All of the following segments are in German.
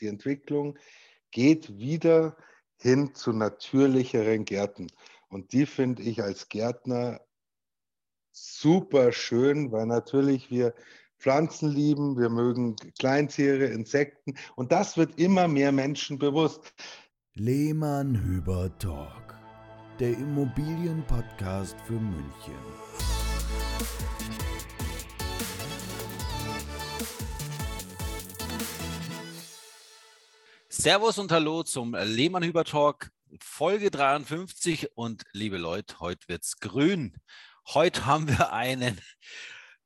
Die Entwicklung geht wieder hin zu natürlicheren Gärten. Und die finde ich als Gärtner super schön, weil natürlich wir Pflanzen lieben, wir mögen Kleintiere, Insekten und das wird immer mehr Menschen bewusst. Lehmann Hüber Talk, der Immobilienpodcast für München. Servus und Hallo zum Lehmann Hüber Talk, Folge 53 und liebe Leute, heute wird's grün. Heute haben wir einen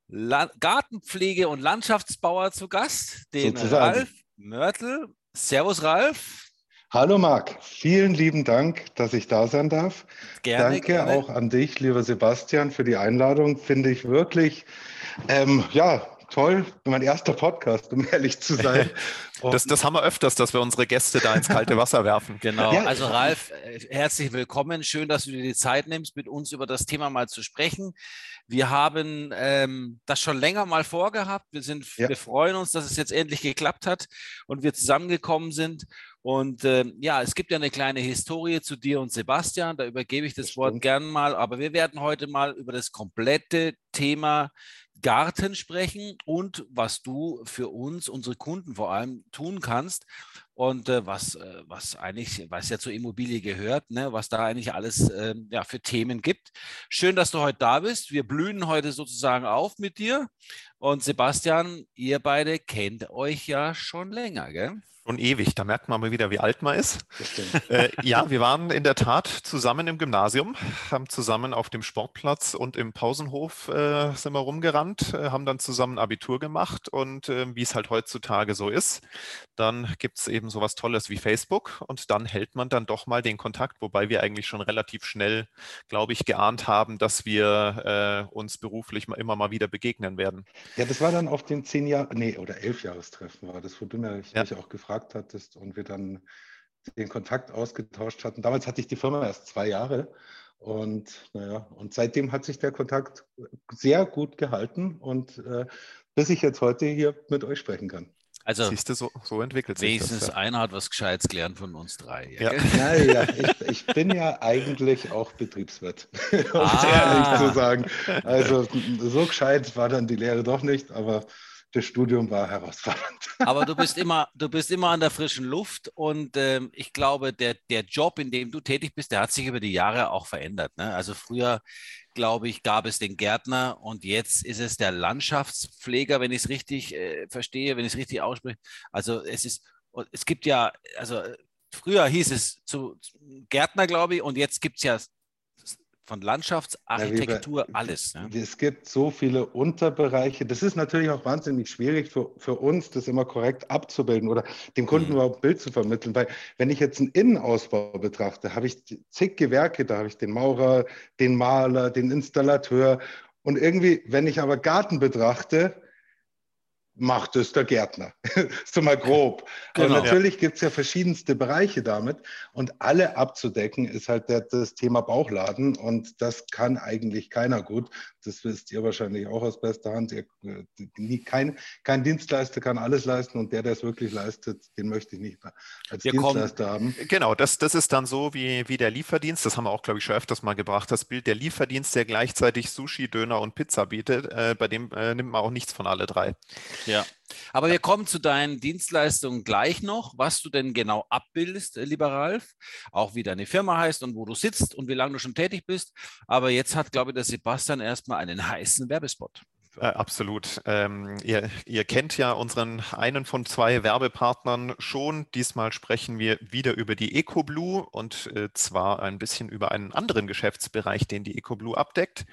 Gartenpflege- und Landschaftsbauer zu Gast, den Sozusagen. Ralf Mörtel. Servus, Ralf. Hallo Marc, vielen lieben Dank, dass ich da sein darf. Gerne, Danke gerne. auch an dich, lieber Sebastian, für die Einladung. Finde ich wirklich, ähm, ja, toll. Mein erster Podcast, um ehrlich zu sein. Das, das, haben wir öfters, dass wir unsere Gäste da ins kalte Wasser werfen. Genau. Ja. Also Ralf, äh, herzlich willkommen. Schön, dass du dir die Zeit nimmst, mit uns über das Thema mal zu sprechen. Wir haben ähm, das schon länger mal vorgehabt. Wir, sind, ja. wir freuen uns, dass es jetzt endlich geklappt hat und wir zusammengekommen sind. Und ähm, ja, es gibt ja eine kleine Historie zu dir und Sebastian. Da übergebe ich das, das Wort gern mal. Aber wir werden heute mal über das komplette Thema Garten sprechen und was du für uns, unsere Kunden vor allem, tun kannst und äh, was, äh, was eigentlich, was ja zur Immobilie gehört, ne, was da eigentlich alles äh, ja, für Themen gibt. Schön, dass du heute da bist. Wir blühen heute sozusagen auf mit dir. Und Sebastian, ihr beide kennt euch ja schon länger, gell? Schon ewig, da merkt man mal wieder, wie alt man ist. Äh, ja, wir waren in der Tat zusammen im Gymnasium, haben zusammen auf dem Sportplatz und im Pausenhof äh, sind wir rumgerannt, äh, haben dann zusammen Abitur gemacht und äh, wie es halt heutzutage so ist, dann gibt es eben sowas Tolles wie Facebook und dann hält man dann doch mal den Kontakt, wobei wir eigentlich schon relativ schnell, glaube ich, geahnt haben, dass wir äh, uns beruflich mal immer mal wieder begegnen werden. Ja, das war dann auf den zehn Jahr, nee, oder elf Jahrestreffen war das, wo du mich ja. auch gefragt gefragt hattest und wir dann den Kontakt ausgetauscht hatten. Damals hatte ich die Firma erst zwei Jahre und naja, und seitdem hat sich der Kontakt sehr gut gehalten und äh, bis ich jetzt heute hier mit euch sprechen kann. Also, Siehst du, so, so entwickelt sich wenigstens das. Wenigstens einer hat was Gescheites gelernt von uns drei. Ja, ja. ja ich, ich, bin ja eigentlich auch Betriebswirt, um ah. ehrlich zu sagen. Also so gescheit war dann die Lehre doch nicht, aber das Studium war herausfordernd. Aber du bist immer, du bist immer an der frischen Luft und ähm, ich glaube, der, der Job, in dem du tätig bist, der hat sich über die Jahre auch verändert. Ne? Also früher, glaube ich, gab es den Gärtner und jetzt ist es der Landschaftspfleger, wenn ich es richtig äh, verstehe, wenn ich es richtig ausspreche. Also es ist, es gibt ja, also früher hieß es zu Gärtner, glaube ich, und jetzt gibt es ja von Landschaftsarchitektur, ja, alles. Ja. Es gibt so viele Unterbereiche. Das ist natürlich auch wahnsinnig schwierig für, für uns, das immer korrekt abzubilden oder dem Kunden mhm. überhaupt ein Bild zu vermitteln. Weil wenn ich jetzt einen Innenausbau betrachte, habe ich zig Gewerke, da habe ich den Maurer, den Maler, den Installateur. Und irgendwie, wenn ich aber Garten betrachte, macht es der Gärtner. so mal grob. Genau, Aber natürlich ja. gibt es ja verschiedenste Bereiche damit und alle abzudecken ist halt der, das Thema Bauchladen und das kann eigentlich keiner gut. Das wisst ihr wahrscheinlich auch aus bester Hand. Ihr, nie, kein, kein Dienstleister kann alles leisten und der, der es wirklich leistet, den möchte ich nicht als wir Dienstleister kommen, haben. Genau, das, das ist dann so wie, wie der Lieferdienst. Das haben wir auch, glaube ich, schon öfters mal gebracht. Das Bild der Lieferdienst, der gleichzeitig Sushi, Döner und Pizza bietet, äh, bei dem äh, nimmt man auch nichts von alle drei. Ja. Aber wir kommen zu deinen Dienstleistungen gleich noch, was du denn genau abbildest, äh, lieber Ralf, auch wie deine Firma heißt und wo du sitzt und wie lange du schon tätig bist. Aber jetzt hat, glaube ich, der Sebastian erstmal einen heißen Werbespot. Äh, absolut. Ähm, ihr, ihr, kennt ja unseren einen von zwei Werbepartnern schon. Diesmal sprechen wir wieder über die EcoBlue und äh, zwar ein bisschen über einen anderen Geschäftsbereich, den die EcoBlue abdeckt.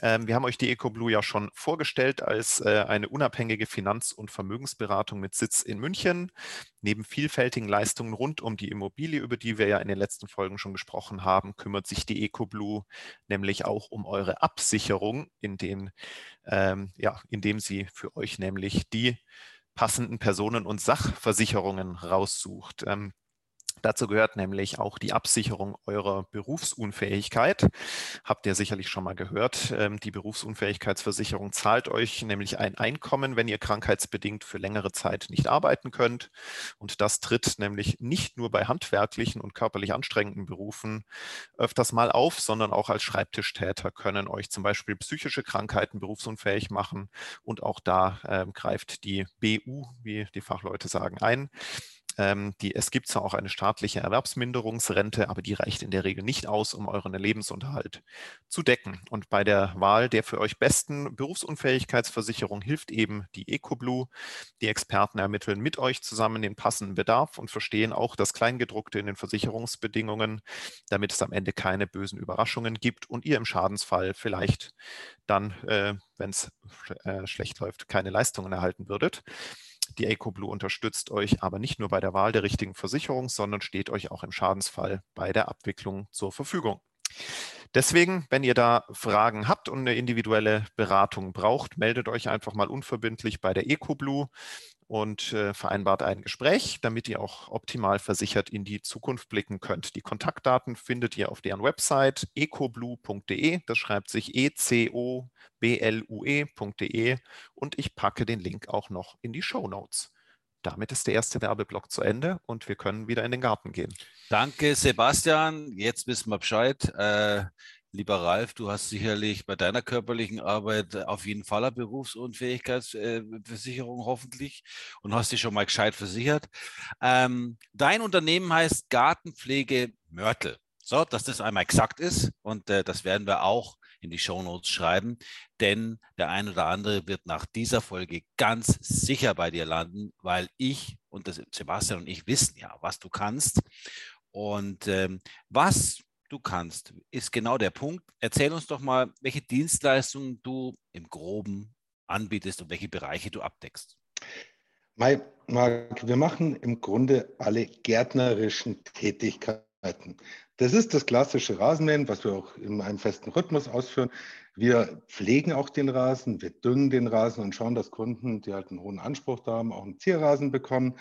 Ähm, wir haben euch die EcoBlue ja schon vorgestellt als äh, eine unabhängige Finanz- und Vermögensberatung mit Sitz in München. Neben vielfältigen Leistungen rund um die Immobilie, über die wir ja in den letzten Folgen schon gesprochen haben, kümmert sich die EcoBlue nämlich auch um eure Absicherung, indem, ähm, ja, indem sie für euch nämlich die passenden Personen- und Sachversicherungen raussucht. Ähm, Dazu gehört nämlich auch die Absicherung eurer Berufsunfähigkeit. Habt ihr sicherlich schon mal gehört. Ähm, die Berufsunfähigkeitsversicherung zahlt euch nämlich ein Einkommen, wenn ihr krankheitsbedingt für längere Zeit nicht arbeiten könnt. Und das tritt nämlich nicht nur bei handwerklichen und körperlich anstrengenden Berufen öfters mal auf, sondern auch als Schreibtischtäter können euch zum Beispiel psychische Krankheiten berufsunfähig machen. Und auch da äh, greift die BU, wie die Fachleute sagen, ein. Ähm, die, es gibt zwar auch eine staatliche Erwerbsminderungsrente, aber die reicht in der Regel nicht aus, um euren Lebensunterhalt zu decken. Und bei der Wahl der für euch besten Berufsunfähigkeitsversicherung hilft eben die EcoBlue. Die Experten ermitteln mit euch zusammen den passenden Bedarf und verstehen auch das Kleingedruckte in den Versicherungsbedingungen, damit es am Ende keine bösen Überraschungen gibt und ihr im Schadensfall vielleicht dann, äh, wenn es äh, schlecht läuft, keine Leistungen erhalten würdet. Die EcoBlue unterstützt euch aber nicht nur bei der Wahl der richtigen Versicherung, sondern steht euch auch im Schadensfall bei der Abwicklung zur Verfügung. Deswegen, wenn ihr da Fragen habt und eine individuelle Beratung braucht, meldet euch einfach mal unverbindlich bei der EcoBlue und äh, vereinbart ein Gespräch, damit ihr auch optimal versichert in die Zukunft blicken könnt. Die Kontaktdaten findet ihr auf deren Website ecoblue.de. Das schreibt sich e-c-o-b-l-u-e.de und ich packe den Link auch noch in die Show Notes. Damit ist der erste Werbeblock zu Ende und wir können wieder in den Garten gehen. Danke, Sebastian. Jetzt wissen wir Bescheid. Äh, Lieber Ralf, du hast sicherlich bei deiner körperlichen Arbeit auf jeden Fall eine Berufsunfähigkeitsversicherung hoffentlich und hast dich schon mal gescheit versichert. Ähm, dein Unternehmen heißt Gartenpflege Mörtel. So, dass das einmal exakt ist und äh, das werden wir auch in die Shownotes schreiben, denn der ein oder andere wird nach dieser Folge ganz sicher bei dir landen, weil ich und Sebastian und ich wissen ja, was du kannst und ähm, was du kannst, ist genau der Punkt. Erzähl uns doch mal, welche Dienstleistungen du im Groben anbietest und welche Bereiche du abdeckst. Marc, wir machen im Grunde alle gärtnerischen Tätigkeiten. Das ist das klassische Rasenmähen, was wir auch in einem festen Rhythmus ausführen. Wir pflegen auch den Rasen, wir düngen den Rasen und schauen, dass Kunden, die halt einen hohen Anspruch da haben, auch einen Zierrasen bekommen.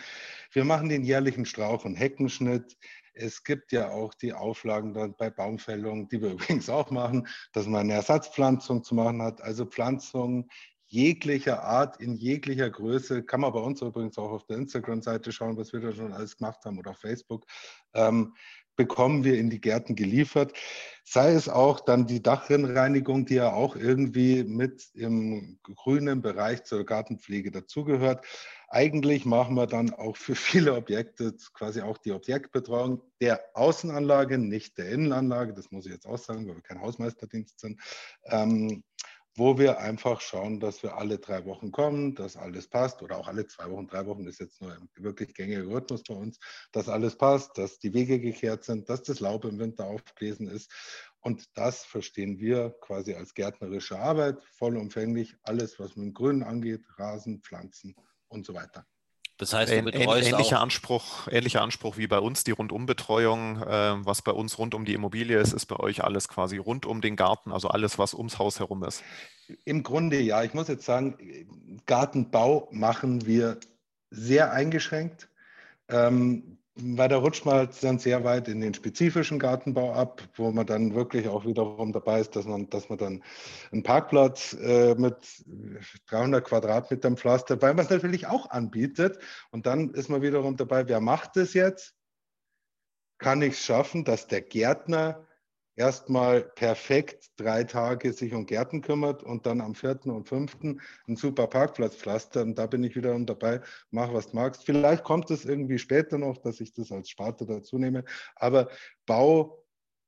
Wir machen den jährlichen Strauch- und Heckenschnitt. Es gibt ja auch die Auflagen dann bei Baumfällung, die wir übrigens auch machen, dass man eine Ersatzpflanzung zu machen hat. Also Pflanzungen jeglicher Art, in jeglicher Größe. Kann man bei uns übrigens auch auf der Instagram-Seite schauen, was wir da schon alles gemacht haben oder auf Facebook. Ähm, bekommen wir in die Gärten geliefert. Sei es auch dann die Dachrinnenreinigung, die ja auch irgendwie mit im grünen Bereich zur Gartenpflege dazugehört. Eigentlich machen wir dann auch für viele Objekte quasi auch die Objektbetreuung der Außenanlage, nicht der Innenanlage. Das muss ich jetzt auch sagen, weil wir kein Hausmeisterdienst sind. Ähm, wo wir einfach schauen, dass wir alle drei Wochen kommen, dass alles passt oder auch alle zwei Wochen, drei Wochen ist jetzt nur ein wirklich gängiger Rhythmus bei uns, dass alles passt, dass die Wege gekehrt sind, dass das Laub im Winter aufgelesen ist. Und das verstehen wir quasi als gärtnerische Arbeit, vollumfänglich alles, was mit dem Grünen angeht, Rasen, Pflanzen und so weiter. Das heißt, du betreust ähnlicher Anspruch, ähnlicher Anspruch wie bei uns die Rundumbetreuung. Äh, was bei uns rund um die Immobilie ist, ist bei euch alles quasi rund um den Garten, also alles, was ums Haus herum ist. Im Grunde ja. Ich muss jetzt sagen, Gartenbau machen wir sehr eingeschränkt. Ähm, weil da rutscht man dann sehr weit in den spezifischen Gartenbau ab, wo man dann wirklich auch wiederum dabei ist, dass man, dass man dann einen Parkplatz äh, mit 300 Quadratmetern Pflaster, weil man es natürlich auch anbietet. Und dann ist man wiederum dabei, wer macht es jetzt? Kann ich es schaffen, dass der Gärtner erstmal perfekt drei Tage sich um Gärten kümmert und dann am vierten und fünften einen super Parkplatz pflastert. Und da bin ich wiederum dabei, mach was du magst. Vielleicht kommt es irgendwie später noch, dass ich das als Sparte dazu nehme. Aber Bau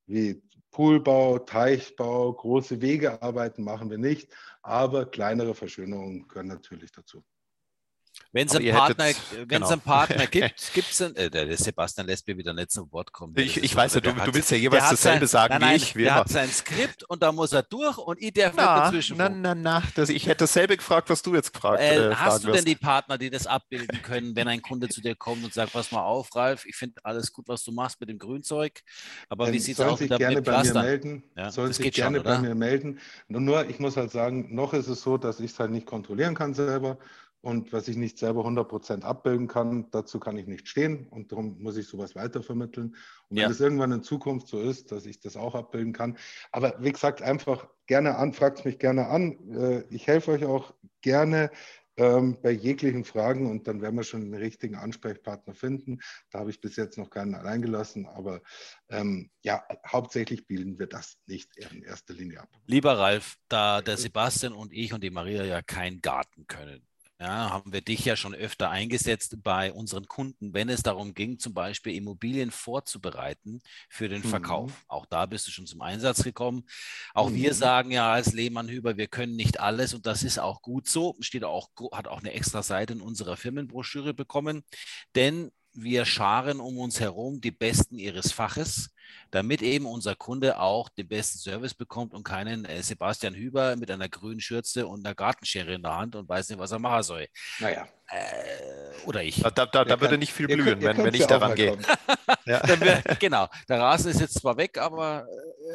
wie Poolbau, Teichbau, große Wegearbeiten machen wir nicht, aber kleinere Verschönerungen gehören natürlich dazu. Wenn es einen, Partner, hättet, genau. einen Partner gibt, gibt es äh, der Sebastian lässt mir wieder nicht zum Wort kommen. Ich, ich weiß ja, du, du, willst ja jeweils dasselbe sein, sagen nein, nein, wie ich. Wie der immer. hat sein Skript und da muss er durch und ich darf na, dazwischen. Na, na, na, das, ich hätte dasselbe gefragt, was du jetzt gefragt hast. Äh, äh, hast du denn die Partner, die das abbilden können, wenn ein Kunde zu dir kommt und sagt, pass mal auf, Ralf, ich finde alles gut, was du machst mit dem Grünzeug, aber Dann wie sieht es aus mit, gerne bei mir melden. Ja, soll sich gerne schon, bei mir melden. Nur ich muss halt sagen, noch ist es so, dass ich es halt nicht kontrollieren kann selber Und was ich nicht selber 100% abbilden kann, dazu kann ich nicht stehen und darum muss ich sowas weitervermitteln. Und wenn es irgendwann in Zukunft so ist, dass ich das auch abbilden kann. Aber wie gesagt, einfach gerne an, fragt mich gerne an. Äh, ich helfe euch auch gerne ähm, bei jeglichen Fragen und dann werden wir schon den richtigen Ansprechpartner finden. Da habe ich bis jetzt noch keinen allein gelassen, aber ähm, ja, hauptsächlich bilden wir das nicht in erster Linie ab. Lieber Ralf, da der Sebastian und ich und die Maria ja keinen Garten können, ja, haben wir dich ja schon öfter eingesetzt bei unseren Kunden, wenn es darum ging, zum Beispiel Immobilien vorzubereiten für den Verkauf. Mhm. Auch da bist du schon zum Einsatz gekommen. Auch mhm. wir sagen ja als Lehmann Hüber, wir können nicht alles und das ist auch gut so. Steht auch, hat auch eine extra Seite in unserer Firmenbroschüre bekommen. Denn wir scharen um uns herum die Besten ihres Faches, damit eben unser Kunde auch den besten Service bekommt und keinen äh, Sebastian Hüber mit einer grünen Schürze und einer Gartenschere in der Hand und weiß nicht, was er machen soll. Naja. Äh, oder ich. Da, da, da würde nicht viel blühen, könnt, wenn, wenn ich daran gehe. ja. wir, genau, der Rasen ist jetzt zwar weg, aber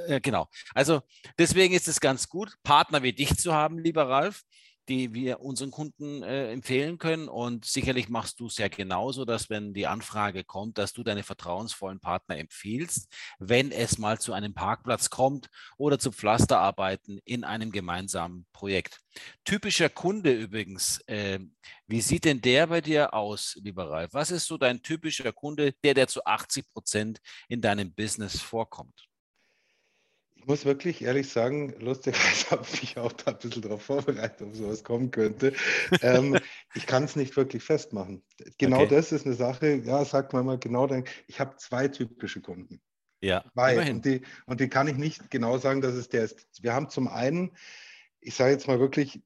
äh, genau. Also deswegen ist es ganz gut, Partner wie dich zu haben, lieber Ralf die wir unseren Kunden äh, empfehlen können. Und sicherlich machst du es ja genauso, dass wenn die Anfrage kommt, dass du deine vertrauensvollen Partner empfiehlst, wenn es mal zu einem Parkplatz kommt oder zu Pflasterarbeiten in einem gemeinsamen Projekt. Typischer Kunde übrigens, äh, wie sieht denn der bei dir aus, lieber Ralf? Was ist so dein typischer Kunde, der, der zu 80 Prozent in deinem Business vorkommt? Ich muss wirklich ehrlich sagen, lustigerweise habe ich mich auch da ein bisschen darauf vorbereitet, ob sowas kommen könnte. ähm, ich kann es nicht wirklich festmachen. Genau okay. das ist eine Sache, ja, sagt man mal genau, dann, ich habe zwei typische Kunden. Ja, Zwei. Und die, und die kann ich nicht genau sagen, dass es der ist. Wir haben zum einen, ich sage jetzt mal wirklich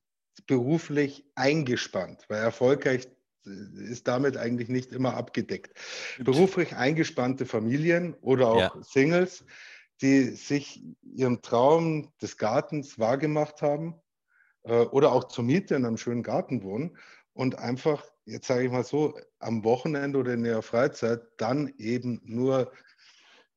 beruflich eingespannt, weil erfolgreich ist damit eigentlich nicht immer abgedeckt. Beruflich eingespannte Familien oder auch ja. Singles die sich ihren Traum des Gartens wahrgemacht haben äh, oder auch zur Miete in einem schönen Garten wohnen und einfach, jetzt sage ich mal so, am Wochenende oder in ihrer Freizeit dann eben nur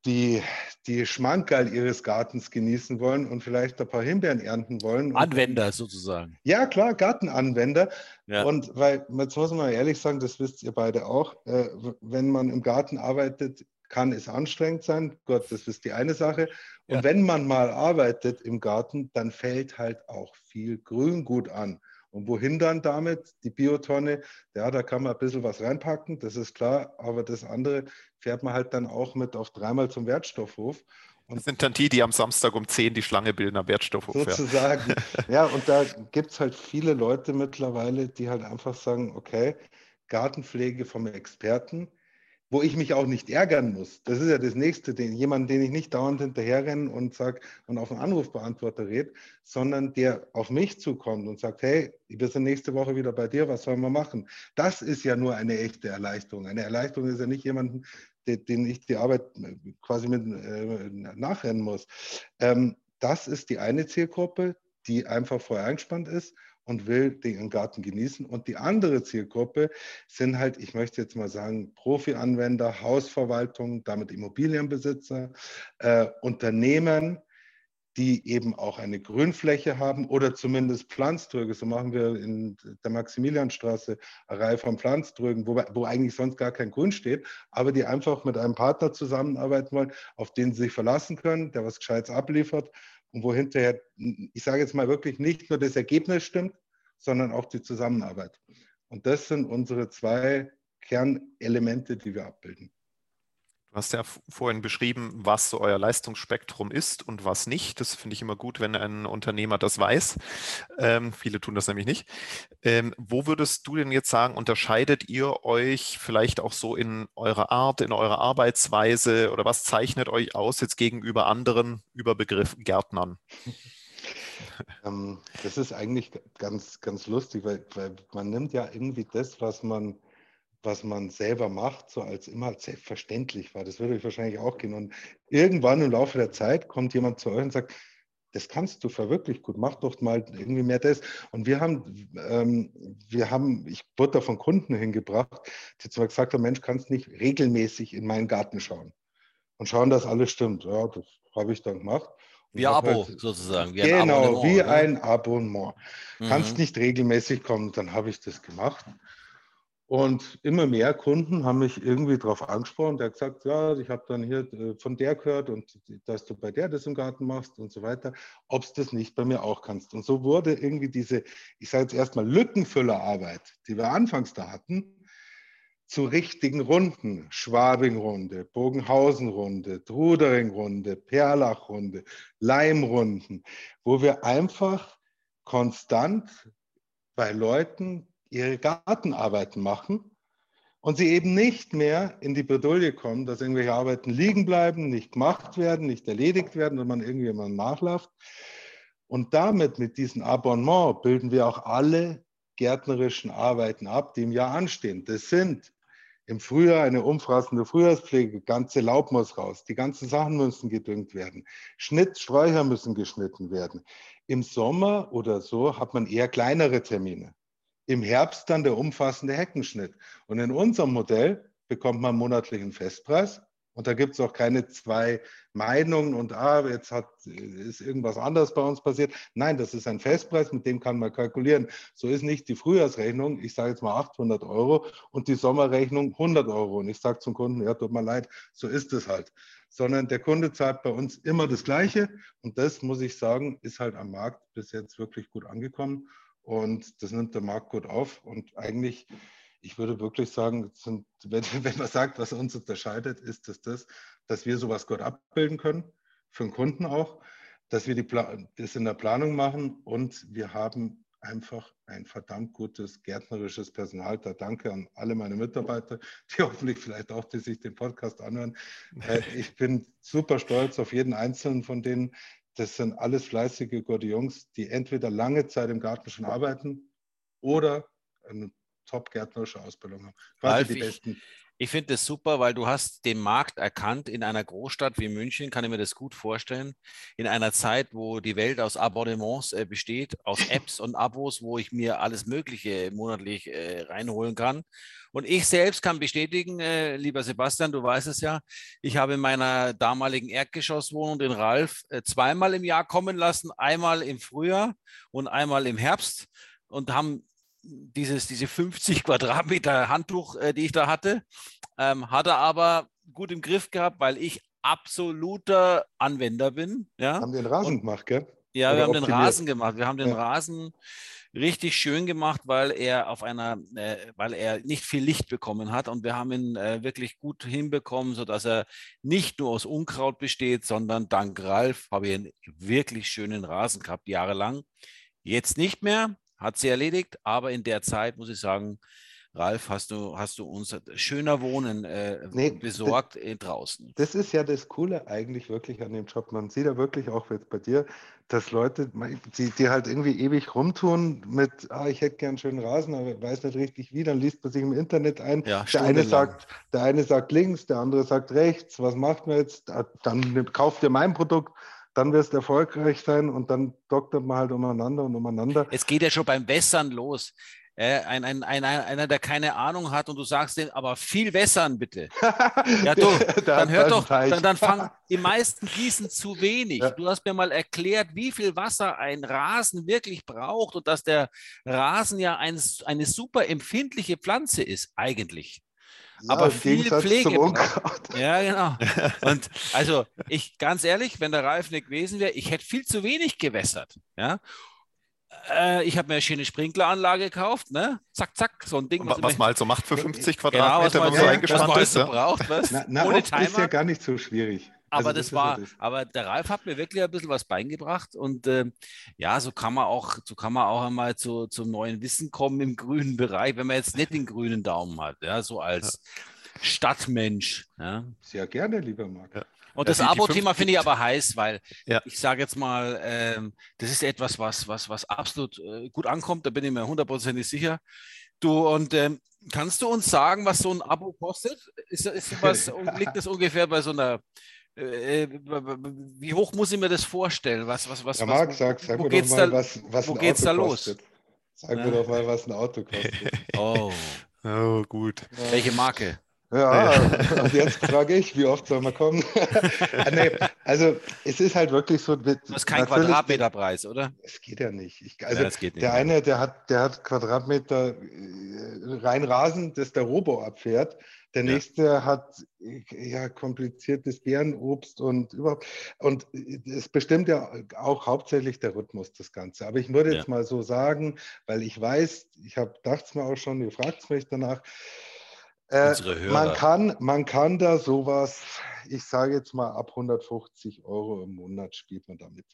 die, die Schmankerl ihres Gartens genießen wollen und vielleicht ein paar Himbeeren ernten wollen. Anwender sozusagen. Ja, klar, Gartenanwender. Ja. Und weil, jetzt muss man ehrlich sagen, das wisst ihr beide auch, äh, wenn man im Garten arbeitet, kann es anstrengend sein. Gott, das ist die eine Sache. Und ja. wenn man mal arbeitet im Garten, dann fällt halt auch viel Grüngut an. Und wohin dann damit? Die Biotonne, ja, da kann man ein bisschen was reinpacken, das ist klar, aber das andere fährt man halt dann auch mit auf dreimal zum Wertstoffhof. Und das sind dann die, die am Samstag um 10 die Schlange bilden am Wertstoffhof. Sozusagen. Ja, ja und da gibt es halt viele Leute mittlerweile, die halt einfach sagen, okay, Gartenpflege vom Experten, wo ich mich auch nicht ärgern muss. Das ist ja das Nächste, den, jemand, den ich nicht dauernd hinterherrenne und sag und auf einen Anrufbeantworter rede, sondern der auf mich zukommt und sagt, hey, wir sind nächste Woche wieder bei dir, was sollen wir machen? Das ist ja nur eine echte Erleichterung. Eine Erleichterung ist ja nicht jemanden, den, den ich die Arbeit quasi mit äh, nachrennen muss. Ähm, das ist die eine Zielgruppe, die einfach vorher eingespannt ist und will den Garten genießen. Und die andere Zielgruppe sind halt, ich möchte jetzt mal sagen, Profi-Anwender, Hausverwaltung, damit Immobilienbesitzer, äh, Unternehmen, die eben auch eine Grünfläche haben oder zumindest Pflanztröge. So machen wir in der Maximilianstraße eine Reihe von Pflanztrögen, wo, wo eigentlich sonst gar kein Grün steht, aber die einfach mit einem Partner zusammenarbeiten wollen, auf den sie sich verlassen können, der was Gescheites abliefert und wo hinterher, ich sage jetzt mal wirklich nicht nur das Ergebnis stimmt, sondern auch die Zusammenarbeit. Und das sind unsere zwei Kernelemente, die wir abbilden. Du hast ja vorhin beschrieben, was so euer Leistungsspektrum ist und was nicht. Das finde ich immer gut, wenn ein Unternehmer das weiß. Ähm, viele tun das nämlich nicht. Ähm, wo würdest du denn jetzt sagen, unterscheidet ihr euch vielleicht auch so in eurer Art, in eurer Arbeitsweise oder was zeichnet euch aus jetzt gegenüber anderen Überbegriff Gärtnern? Ähm, das ist eigentlich ganz, ganz lustig, weil, weil man nimmt ja irgendwie das, was man was man selber macht, so als immer selbstverständlich war. Das würde euch wahrscheinlich auch gehen. Und irgendwann im Laufe der Zeit kommt jemand zu euch und sagt, das kannst du verwirklich gut, mach doch mal irgendwie mehr das. Und wir haben, ähm, wir haben, ich wurde da von Kunden hingebracht, die zwar gesagt haben, Mensch, kannst nicht regelmäßig in meinen Garten schauen und schauen, dass alles stimmt. Ja, das habe ich dann gemacht. Wie Abo halt, sozusagen. Wie genau, wie ein Abonnement. Mhm. Kannst nicht regelmäßig kommen, dann habe ich das gemacht. Und immer mehr Kunden haben mich irgendwie darauf angesprochen. Der hat gesagt, ja, ich habe dann hier äh, von der gehört und dass du bei der das im Garten machst und so weiter, ob es das nicht bei mir auch kannst. Und so wurde irgendwie diese, ich sage jetzt erstmal Lückenfüllerarbeit, die wir anfangs da hatten, zu richtigen Runden. Schwabing-Runde, Bogenhausen-Runde, Trudering-Runde, Perlach-Runde, Leim-Runden, wo wir einfach konstant bei Leuten ihre Gartenarbeiten machen und sie eben nicht mehr in die Bredouille kommen, dass irgendwelche Arbeiten liegen bleiben, nicht gemacht werden, nicht erledigt werden und man irgendwie immer nachläuft. Und damit, mit diesem Abonnement, bilden wir auch alle gärtnerischen Arbeiten ab, die im Jahr anstehen. Das sind im Frühjahr eine umfassende Frühjahrspflege, ganze Laub muss raus, die ganzen Sachen müssen gedüngt werden, Schnitt, Sträucher müssen geschnitten werden. Im Sommer oder so hat man eher kleinere Termine im Herbst dann der umfassende Heckenschnitt. Und in unserem Modell bekommt man monatlichen Festpreis. Und da gibt es auch keine zwei Meinungen und ah, jetzt hat, ist irgendwas anderes bei uns passiert. Nein, das ist ein Festpreis, mit dem kann man kalkulieren. So ist nicht die Frühjahrsrechnung, ich sage jetzt mal 800 Euro und die Sommerrechnung 100 Euro. Und ich sage zum Kunden, ja, tut mir leid, so ist es halt. Sondern der Kunde zahlt bei uns immer das Gleiche. Und das, muss ich sagen, ist halt am Markt bis jetzt wirklich gut angekommen. Und das nimmt der Markt gut auf. Und eigentlich, ich würde wirklich sagen, sind, wenn, wenn, man sagt, was uns unterscheidet, ist es das, dass wir sowas gut abbilden können, für den Kunden auch, dass wir die das in der Planung machen und wir haben einfach ein verdammt gutes gärtnerisches Personal. Da danke an alle meine Mitarbeiter, die hoffentlich vielleicht auch, die sich den Podcast anhören. Äh, ich bin super stolz auf jeden einzelnen von denen, das sind alles fleißige gute Jungs, die entweder lange Zeit im Garten schon arbeiten oder eine top-gärtnerische Ausbildung haben. Quasi Ralf, die besten. Ich finde das super, weil du hast den Markt erkannt in einer Großstadt wie München, kann ich mir das gut vorstellen. In einer Zeit, wo die Welt aus Abonnements äh, besteht, aus Apps und Abos, wo ich mir alles Mögliche monatlich äh, reinholen kann. Und ich selbst kann bestätigen, äh, lieber Sebastian, du weißt es ja, ich habe in meiner damaligen Erdgeschosswohnung den Ralf äh, zweimal im Jahr kommen lassen, einmal im Frühjahr und einmal im Herbst und haben dieses, diese 50 Quadratmeter Handtuch, äh, die ich da hatte, ähm, hat er aber gut im Griff gehabt, weil ich absoluter Anwender bin. Ja? Haben den Rasen Und, gemacht, gell? Ja, Oder wir haben optimiert. den Rasen gemacht. Wir haben den ja. Rasen richtig schön gemacht, weil er auf einer, äh, weil er nicht viel Licht bekommen hat und wir haben ihn äh, wirklich gut hinbekommen, sodass er nicht nur aus Unkraut besteht, sondern dank Ralf habe ich einen wirklich schönen Rasen gehabt, jahrelang. Jetzt nicht mehr, hat sie erledigt, aber in der Zeit muss ich sagen, Ralf, hast du, hast du uns schöner Wohnen äh, nee, besorgt das, draußen. Das ist ja das Coole eigentlich wirklich an dem Job. Man sieht ja wirklich auch jetzt bei dir, dass Leute, die, die halt irgendwie ewig rumtun mit, ah, ich hätte gern schönen Rasen, aber weiß nicht richtig wie, dann liest man sich im Internet ein. Ja, der, eine sagt, der eine sagt links, der andere sagt rechts, was macht man jetzt? Ah, dann kauft ihr mein Produkt dann wirst du erfolgreich sein und dann doktert man halt umeinander und umeinander. Es geht ja schon beim Wässern los. Äh, ein, ein, ein, einer, der keine Ahnung hat und du sagst dem, aber viel wässern bitte. ja, du, dann hör doch, dann, dann fang, die meisten gießen zu wenig. Ja. Du hast mir mal erklärt, wie viel Wasser ein Rasen wirklich braucht und dass der Rasen ja ein, eine super empfindliche Pflanze ist, eigentlich. Ja, aber viel Pflege. Ja, genau. Und also ich ganz ehrlich, wenn der Ralf nicht gewesen wäre, ich hätte viel zu wenig gewässert. Ja. Äh, ich habe mir eine schöne Sprinkleranlage gekauft, ne? Zack, zack, so ein Ding. Was, was man halt so macht für 50 genau, Quadratmeter, genau, wenn man so eingespannt ist. So braucht, was? Na, na, Ohne Timer. ist ja gar nicht so schwierig. Aber also das, das war, aber der Ralf hat mir wirklich ein bisschen was beigebracht und äh, ja, so kann man auch, so kann man auch einmal zu, zum neuen Wissen kommen im grünen Bereich, wenn man jetzt nicht den grünen Daumen hat, ja, so als ja. Stadtmensch. Ja. Sehr gerne, lieber Marc. Ja. Und das Abo-Thema finde ich aber heiß, weil ja. ich sage jetzt mal, ähm, das ist etwas, was, was, was absolut äh, gut ankommt, da bin ich mir hundertprozentig sicher. Du, und ähm, kannst du uns sagen, was so ein Abo kostet? Ist, ist was, liegt das ungefähr bei so einer äh, wie hoch muss ich mir das vorstellen? Was, was, was, ja, Marc, sag, sag mir doch mal, da, was, was wo ein geht's Auto da kostet. los? Sag ja. mir doch mal, was ein Auto kostet. Oh. oh, gut. Welche Marke? Ja, und jetzt frage ich, wie oft soll man kommen? Ah, nee, also es ist halt wirklich so. Das ist kein Quadratmeterpreis, oder? Es geht ja nicht. Ich, also ja, nicht der mehr. eine, der hat, der hat Quadratmeter äh, rein Rasen, das der Robo abfährt. Der ja. nächste hat ja kompliziertes Bärenobst und überhaupt. Und es bestimmt ja auch hauptsächlich der Rhythmus, das Ganze. Aber ich würde jetzt mal so sagen, weil ich weiß, ich habe dachte es mir auch schon, ihr fragt mich danach, äh, man, kann, man kann da sowas, ich sage jetzt mal, ab 150 Euro im Monat spielt man damit.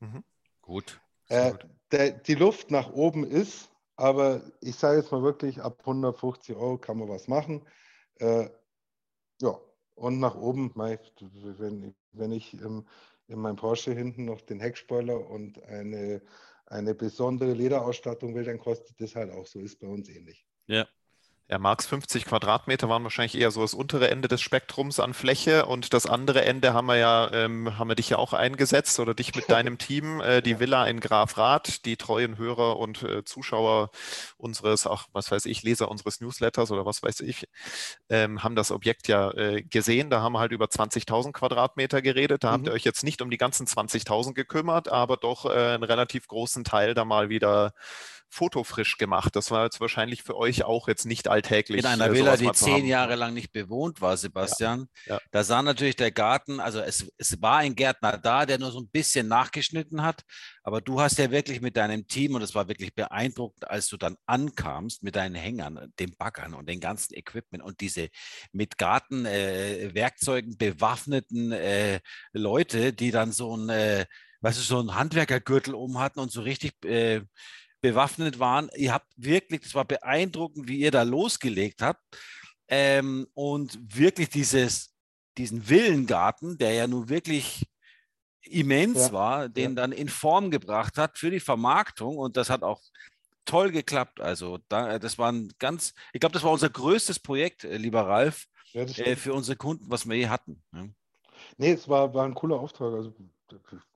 Mhm. Gut. Äh, der, die Luft nach oben ist, aber ich sage jetzt mal wirklich, ab 150 Euro kann man was machen. Äh, ja, und nach oben, wenn, wenn ich im, in meinem Porsche hinten noch den Heckspoiler und eine, eine besondere Lederausstattung will, dann kostet das halt auch so, ist bei uns ähnlich. Ja, ja, Marx 50 Quadratmeter waren wahrscheinlich eher so das untere Ende des Spektrums an Fläche und das andere Ende haben wir ja, ähm, haben wir dich ja auch eingesetzt oder dich mit deinem Team, äh, die Villa in Grafrath, die treuen Hörer und äh, Zuschauer unseres, auch was weiß ich, Leser unseres Newsletters oder was weiß ich, ähm, haben das Objekt ja äh, gesehen. Da haben wir halt über 20.000 Quadratmeter geredet. Da mhm. habt ihr euch jetzt nicht um die ganzen 20.000 gekümmert, aber doch äh, einen relativ großen Teil da mal wieder fotofrisch gemacht. Das war jetzt wahrscheinlich für euch auch jetzt nicht alltäglich. In einer äh, Villa, die zehn Jahre lang nicht bewohnt war, Sebastian. Ja, ja. Da sah natürlich der Garten, also es, es war ein Gärtner da, der nur so ein bisschen nachgeschnitten hat. Aber du hast ja wirklich mit deinem Team, und es war wirklich beeindruckend, als du dann ankamst mit deinen Hängern, den Baggern und den ganzen Equipment und diese mit Gartenwerkzeugen äh, bewaffneten äh, Leute, die dann so ein, äh, weißt du, so ein Handwerkergürtel um hatten und so richtig äh, bewaffnet waren. Ihr habt wirklich, das war beeindruckend, wie ihr da losgelegt habt. Ähm, und wirklich dieses, diesen Villengarten, der ja nun wirklich immens ja, war, den ja. dann in Form gebracht hat für die Vermarktung. Und das hat auch toll geklappt. Also da, das war ein ganz, ich glaube, das war unser größtes Projekt, äh, lieber Ralf, ja, äh, für unsere Kunden, was wir je hatten. Ne? Nee, es war, war ein cooler Auftrag. Also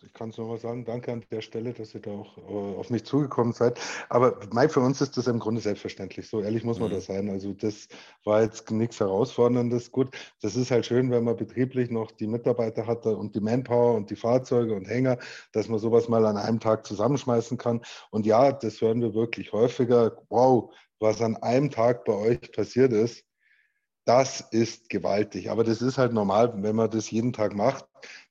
ich kann es nochmal sagen, danke an der Stelle, dass ihr da auch äh, auf mich zugekommen seid. Aber Mai, für uns ist das im Grunde selbstverständlich. So ehrlich muss man mhm. das sein. Also das war jetzt nichts Herausforderndes. Gut, das ist halt schön, wenn man betrieblich noch die Mitarbeiter hat und die Manpower und die Fahrzeuge und Hänger, dass man sowas mal an einem Tag zusammenschmeißen kann. Und ja, das hören wir wirklich häufiger. Wow, was an einem Tag bei euch passiert ist, das ist gewaltig. Aber das ist halt normal, wenn man das jeden Tag macht,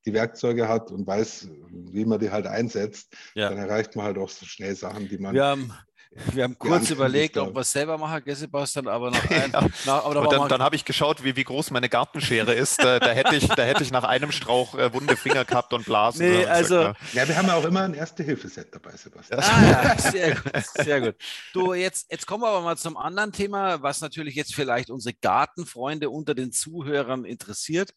die Werkzeuge hat und weiß, wie man die halt einsetzt, ja. dann erreicht man halt auch so schnell Sachen, die man. Wir haben, wir haben kurz überlegt, ob wir es selber machen, gell, Sebastian, aber nach einem. Ja. Nach, aber dann, dann habe ich geschaut, wie, wie groß meine Gartenschere ist. da, da, hätte ich, da hätte ich nach einem Strauch äh, wunde Finger gehabt und Blasen. Nee, also. Gesagt, ja. wir haben ja auch immer ein Erste-Hilfe-Set dabei, Sebastian. Ah, ja, sehr gut, sehr gut. Du, jetzt, jetzt kommen wir aber mal zum anderen Thema, was natürlich jetzt vielleicht unsere Gartenfreunde unter den Zuhörern interessiert.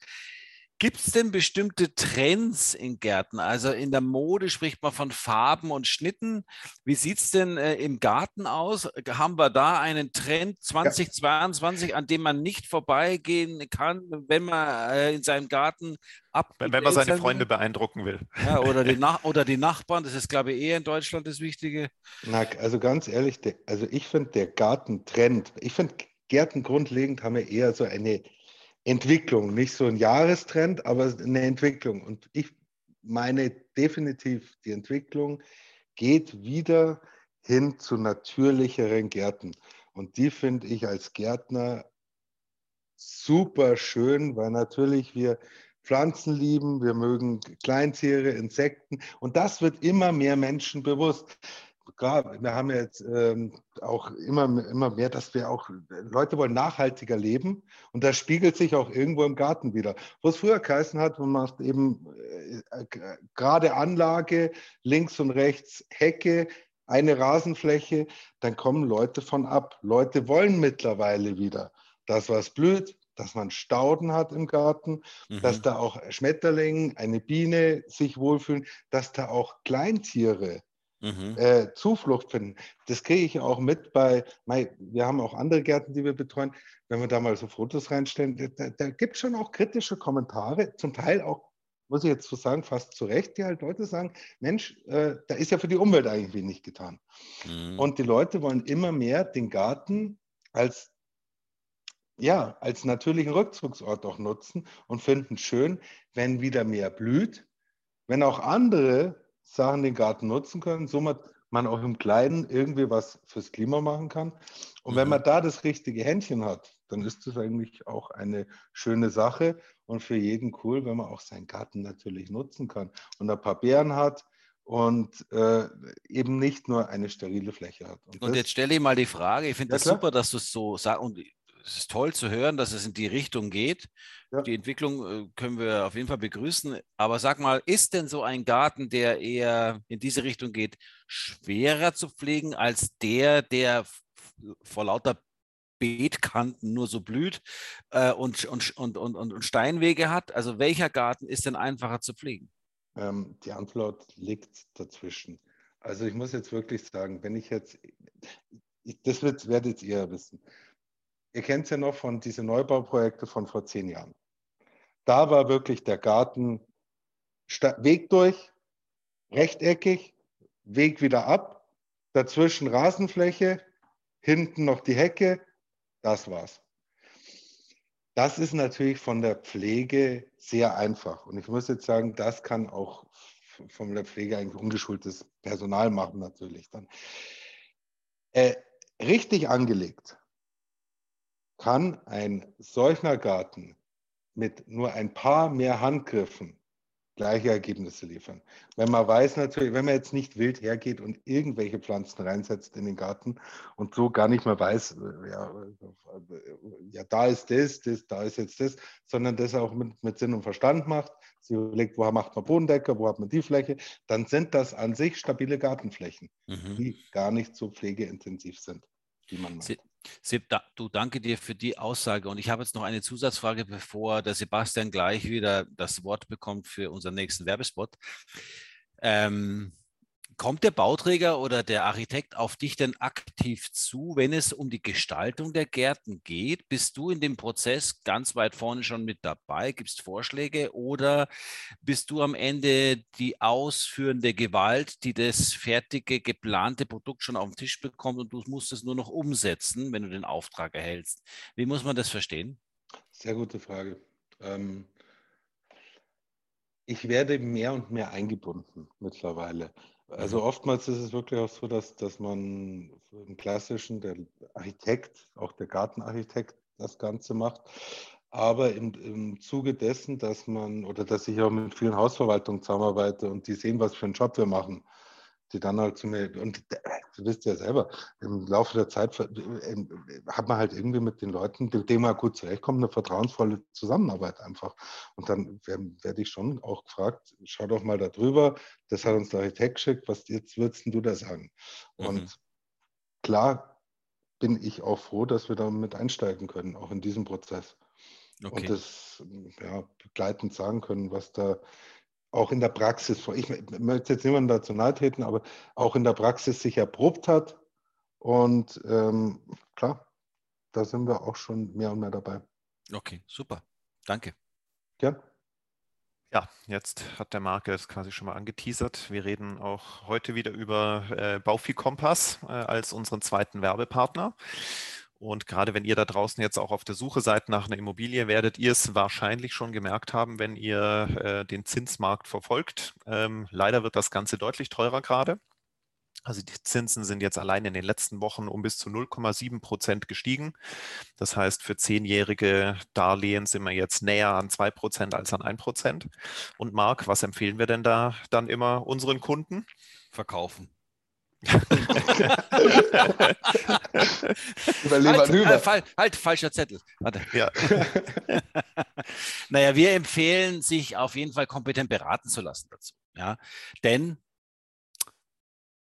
Gibt es denn bestimmte Trends in Gärten? Also in der Mode spricht man von Farben und Schnitten. Wie sieht es denn äh, im Garten aus? Haben wir da einen Trend 2022, ja. an dem man nicht vorbeigehen kann, wenn man äh, in seinem Garten ab. Wenn, wenn man seine Freunde beeindrucken will. Ja, oder, die oder die Nachbarn, das ist, glaube ich, eher in Deutschland das Wichtige. Na, also ganz ehrlich, der, also ich finde der Gartentrend, ich finde Gärten grundlegend haben wir eher so eine Entwicklung, nicht so ein Jahrestrend, aber eine Entwicklung. Und ich meine definitiv, die Entwicklung geht wieder hin zu natürlicheren Gärten. Und die finde ich als Gärtner super schön, weil natürlich wir Pflanzen lieben, wir mögen Kleintiere, Insekten und das wird immer mehr Menschen bewusst klar, wir haben jetzt ähm, auch immer, immer mehr, dass wir auch, Leute wollen nachhaltiger leben und das spiegelt sich auch irgendwo im Garten wieder. Wo es früher geheißen hat, man macht eben äh, gerade Anlage, links und rechts Hecke, eine Rasenfläche, dann kommen Leute von ab. Leute wollen mittlerweile wieder, dass was blüht, dass man Stauden hat im Garten, mhm. dass da auch Schmetterlinge, eine Biene sich wohlfühlen, dass da auch Kleintiere mhm. äh, Zuflucht finden. Das kriege ich auch mit bei, wir haben auch andere Gärten, die wir betreuen. Wenn wir da mal so Fotos reinstellen, da, da gibt es schon auch kritische Kommentare, zum Teil auch, muss ich jetzt so sagen, fast zu Recht, die halt Leute sagen, Mensch, äh, da ist ja für die Umwelt eigentlich wenig getan. Mhm. Und die Leute wollen immer mehr den Garten als ja, als natürlichen Rückzugsort auch nutzen und finden schön, wenn wieder mehr blüht, wenn auch andere Sachen den Garten nutzen können, somit man auch im Kleinen irgendwie was fürs Klima machen kann. Und mhm. wenn man da das richtige Händchen hat, dann ist das eigentlich auch eine schöne Sache und für jeden cool, wenn man auch seinen Garten natürlich nutzen kann und ein paar Beeren hat und äh, eben nicht nur eine sterile Fläche hat. Und, und jetzt stelle ich mal die Frage, ich finde ja, das klar. super, dass du es so sagst und es ist toll zu hören, dass es in die Richtung geht. Ja. Die Entwicklung äh, können wir auf jeden Fall begrüßen. Aber sag mal, ist denn so ein Garten, der eher in diese Richtung geht, schwerer zu pflegen als der, der vor lauter Beetkanten nur so blüht äh, und, und, und, und, und Steinwege hat? Also welcher Garten ist denn einfacher zu pflegen? Ähm, die Antwort liegt dazwischen. Also ich muss jetzt wirklich sagen, wenn ich jetzt, das wird, werdet ihr wissen, Ihr kennt es ja noch von diesen Neubauprojekten von vor zehn Jahren. Da war wirklich der Garten Weg durch, rechteckig, Weg wieder ab, dazwischen Rasenfläche, hinten noch die Hecke, das war's. Das ist natürlich von der Pflege sehr einfach. Und ich muss jetzt sagen, das kann auch von der Pflege eigentlich ungeschultes Personal machen, natürlich dann. Äh, richtig angelegt kann ein solcher Garten mit nur ein paar mehr Handgriffen gleiche Ergebnisse liefern. Wenn man weiß natürlich, wenn man jetzt nicht wild hergeht und irgendwelche Pflanzen reinsetzt in den Garten und so gar nicht mehr weiß, ja, ja da ist das, das, da ist jetzt das, sondern das auch mit, mit Sinn und Verstand macht, sie überlegt, wo macht man Bodendecker, wo hat man die Fläche, dann sind das an sich stabile Gartenflächen, mhm. die gar nicht so pflegeintensiv sind, wie man macht. Sepp, du danke dir für die Aussage. Und ich habe jetzt noch eine Zusatzfrage, bevor der Sebastian gleich wieder das Wort bekommt für unseren nächsten Werbespot. Ähm, Kommt der Bauträger oder der Architekt auf dich denn aktiv zu, wenn es um die Gestaltung der Gärten geht? Bist du in dem Prozess ganz weit vorne schon mit dabei? Gibst Vorschläge oder bist du am Ende die ausführende Gewalt, die das fertige, geplante Produkt schon auf den Tisch bekommt und du musst es nur noch umsetzen, wenn du den Auftrag erhältst? Wie muss man das verstehen? Sehr gute Frage. Ähm, ich werde mehr und mehr eingebunden mittlerweile. Also oftmals ist es wirklich auch so, dass, dass man im klassischen, der Architekt, auch der Gartenarchitekt das Ganze macht. Aber im, im Zuge dessen, dass man oder dass ich auch mit vielen Hausverwaltungen zusammenarbeite und die sehen, was für einen Job wir machen, die dann halt zu mir, und du wisst ja selber, im Laufe der Zeit äh, hat man halt irgendwie mit den Leuten, mit denen man gut zurechtkommt, eine vertrauensvolle Zusammenarbeit einfach. Und dann werde werd ich schon auch gefragt, schau doch mal da drüber, das hat uns der Architekt geschickt, was jetzt würdest du da sagen? Mhm. Und klar bin ich auch froh, dass wir damit einsteigen können, auch in diesem Prozess. Okay. Und das ja, begleitend sagen können, was da auch in der Praxis, ich möchte jetzt niemandem dazu nahe treten, aber auch in der Praxis sich erprobt hat. Und ähm, klar, da sind wir auch schon mehr und mehr dabei. Okay, super. Danke. Gern. Ja, jetzt hat der Marc es quasi schon mal angeteasert. Wir reden auch heute wieder über äh, Baufi Kompass äh, als unseren zweiten Werbepartner. Und gerade wenn ihr da draußen jetzt auch auf der Suche seid nach einer Immobilie, werdet ihr es wahrscheinlich schon gemerkt haben, wenn ihr äh, den Zinsmarkt verfolgt. Ähm, leider wird das Ganze deutlich teurer gerade. Also die Zinsen sind jetzt allein in den letzten Wochen um bis zu 0,7 Prozent gestiegen. Das heißt, für zehnjährige Darlehen sind wir jetzt näher an 2 Prozent als an 1 Prozent. Und Marc, was empfehlen wir denn da dann immer unseren Kunden? Verkaufen. halt, äh, fall, halt, falscher Zettel. Warte. Ja. naja, wir empfehlen, sich auf jeden Fall kompetent beraten zu lassen dazu. Ja? Denn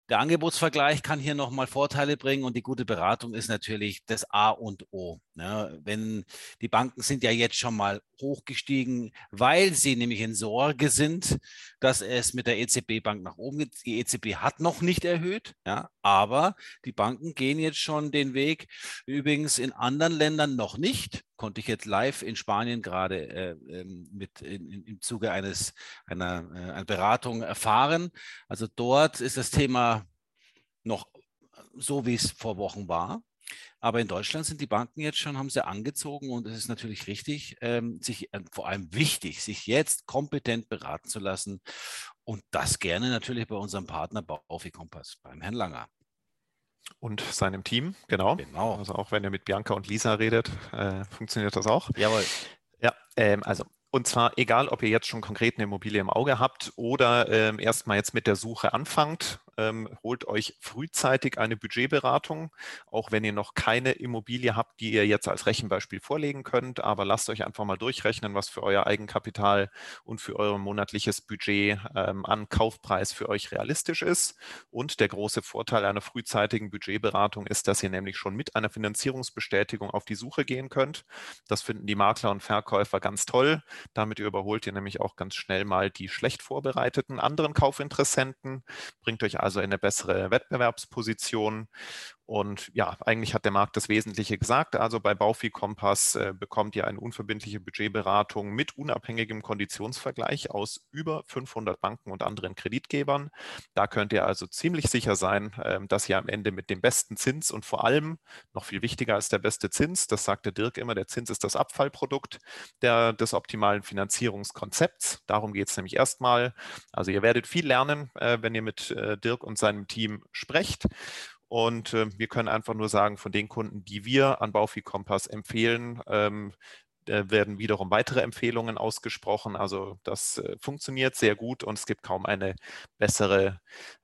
der Angebotsvergleich kann hier nochmal Vorteile bringen und die gute Beratung ist natürlich das A und O. Ja, wenn die Banken sind ja jetzt schon mal hochgestiegen, weil sie nämlich in Sorge sind, dass es mit der EZB-Bank nach oben geht. Die EZB hat noch nicht erhöht, ja, aber die Banken gehen jetzt schon den Weg. Übrigens in anderen Ländern noch nicht. Konnte ich jetzt live in Spanien gerade äh, ähm, mit in, im Zuge eines einer, äh, einer Beratung erfahren. Also dort ist das Thema noch so, wie es vor Wochen war. Aber in Deutschland sind die Banken jetzt schon, haben sie angezogen und es ist natürlich richtig, ähm, sich äh, vor allem wichtig, sich jetzt kompetent beraten zu lassen und das gerne natürlich bei unserem Partner Baufi Kompass, beim Herrn Langer. Und seinem Team, genau. genau. Also auch wenn ihr mit Bianca und Lisa redet, äh, funktioniert das auch. Jawohl. Ja, ähm, also und zwar egal, ob ihr jetzt schon konkret eine Immobilie im Auge habt oder ähm, erstmal jetzt mit der Suche anfangt, ähm, holt euch frühzeitig eine Budgetberatung, auch wenn ihr noch keine Immobilie habt, die ihr jetzt als Rechenbeispiel vorlegen könnt, aber lasst euch einfach mal durchrechnen, was für euer Eigenkapital und für euer monatliches Budget ähm, an Kaufpreis für euch realistisch ist. Und der große Vorteil einer frühzeitigen Budgetberatung ist, dass ihr nämlich schon mit einer Finanzierungsbestätigung auf die Suche gehen könnt. Das finden die Makler und Verkäufer ganz toll damit überholt ihr nämlich auch ganz schnell mal die schlecht vorbereiteten anderen Kaufinteressenten, bringt euch also in eine bessere Wettbewerbsposition und ja, eigentlich hat der Markt das Wesentliche gesagt. Also bei Baufi Kompass äh, bekommt ihr eine unverbindliche Budgetberatung mit unabhängigem Konditionsvergleich aus über 500 Banken und anderen Kreditgebern. Da könnt ihr also ziemlich sicher sein, äh, dass ihr am Ende mit dem besten Zins und vor allem noch viel wichtiger als der beste Zins, das sagte Dirk immer, der Zins ist das Abfallprodukt der, des optimalen Finanzierungskonzepts. Darum geht es nämlich erstmal. Also ihr werdet viel lernen, äh, wenn ihr mit äh, Dirk und seinem Team sprecht. Und äh, wir können einfach nur sagen, von den Kunden, die wir an Baufi Kompass empfehlen, ähm, werden wiederum weitere Empfehlungen ausgesprochen. Also das äh, funktioniert sehr gut und es gibt kaum eine bessere,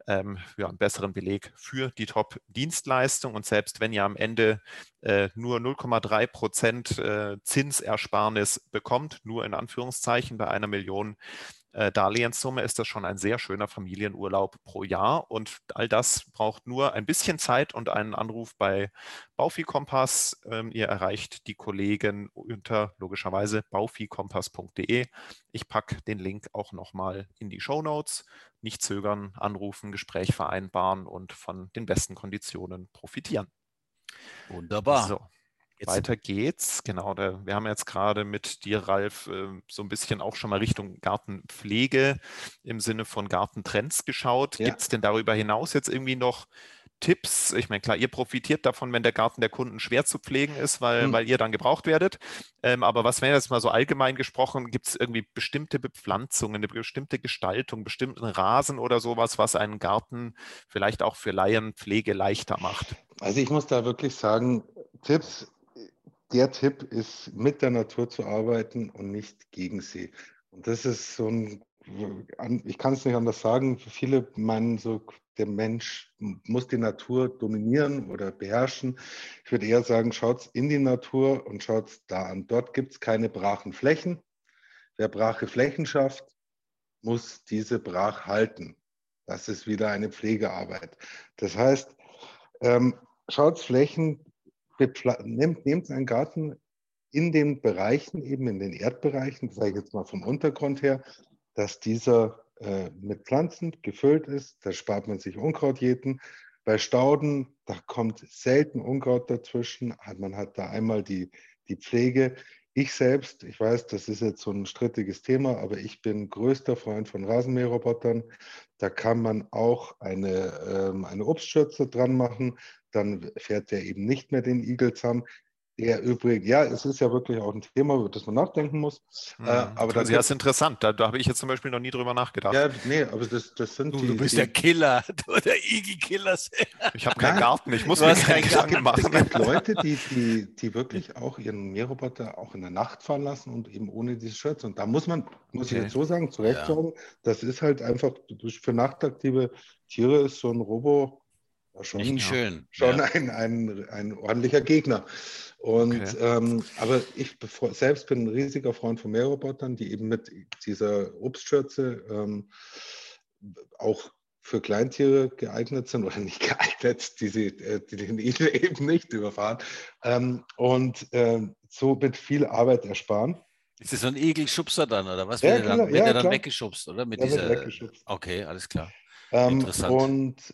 ähm, ja, einen besseren Beleg für die Top-Dienstleistung. Und selbst wenn ihr am Ende äh, nur 0,3 Prozent äh, Zinsersparnis bekommt, nur in Anführungszeichen bei einer Million, äh, Darlehenssumme ist das schon ein sehr schöner Familienurlaub pro Jahr. Und all das braucht nur ein bisschen Zeit und einen Anruf bei Baufi Kompass. Ähm, ihr erreicht die Kollegen unter logischerweise baufikompass.de. Ich packe den Link auch nochmal in die Show Notes. Nicht zögern, anrufen, Gespräch vereinbaren und von den besten Konditionen profitieren. Wunderbar. So. Jetzt. Weiter geht's. Genau, da, wir haben jetzt gerade mit dir, Ralf, äh, so ein bisschen auch schon mal Richtung Gartenpflege im Sinne von Gartentrends geschaut. Ja. Gibt es denn darüber hinaus jetzt irgendwie noch Tipps? Ich meine, klar, ihr profitiert davon, wenn der Garten der Kunden schwer zu pflegen ist, weil, mhm. weil ihr dann gebraucht werdet. Ähm, aber was wäre jetzt mal so allgemein gesprochen? Gibt es irgendwie bestimmte Bepflanzungen, eine bestimmte Gestaltung, bestimmten Rasen oder sowas, was einen Garten vielleicht auch für Laienpflege leichter macht? Also ich muss da wirklich sagen, Tipps der Tipp ist, mit der Natur zu arbeiten und nicht gegen sie. Und das ist so ein, ich kann es nicht anders sagen, viele meinen so, der Mensch muss die Natur dominieren oder beherrschen. Ich würde eher sagen, schaut in die Natur und schaut da an. Dort gibt es keine brachen Flächen. Wer brache Flächen schafft, muss diese brach halten. Das ist wieder eine Pflegearbeit. Das heißt, ähm, schaut Flächen, nehmt, nehmt einen Garten in den Bereichen, eben in den Erdbereichen, sage ich jetzt mal vom Untergrund her, dass dieser äh, mit Pflanzen gefüllt ist. Da spart man sich Unkrautjäten. Bei Stauden, da kommt selten Unkraut dazwischen. Man hat da einmal die, die Pflege. Ich selbst, ich weiß, das ist jetzt so ein strittiges Thema, aber ich bin größter Freund von Rasenmäherrobotern. Da kann man auch eine, ähm, eine Obstschürze dran machen dann fährt der eben nicht mehr den Eagle-Zahn. Der übrigens, ja, es ist ja wirklich auch ein Thema, über das man nachdenken muss. Mhm. Äh, aber das ist interessant. Da, da habe ich jetzt zum Beispiel noch nie drüber nachgedacht. Ja, nee, aber das, das sind du, die. Du bist die, der Killer, du der Iggy-Killer. Ich habe keinen Garten, ich muss mir keinen Garten machen. Es gibt Leute, die, die, die wirklich auch ihren Mähroboter auch in der Nacht fahren lassen und eben ohne diese Shirts. Und da muss man, muss okay. ich jetzt so sagen, zu Recht ja. sagen, das ist halt einfach für nachtaktive Tiere ist so ein Robo schon, Nicht schön. schon ja. ein, ein, ein ordentlicher Gegner. Und okay. ähm, aber ich selbst bin ein riesiger Freund von Mährobotern, die eben mit dieser Obstschürze ähm, auch für Kleintiere geeignet sind oder nicht geeignet, die, sie, äh, die den Igel eben nicht überfahren ähm, und äh, so mit viel Arbeit ersparen. Ist das so ein Egelschubser dann, oder was? Ja, wird er dann, wird ja, er dann weggeschubst, oder? Mit ja, dieser, Okay, alles klar. Ähm, Interessant. Und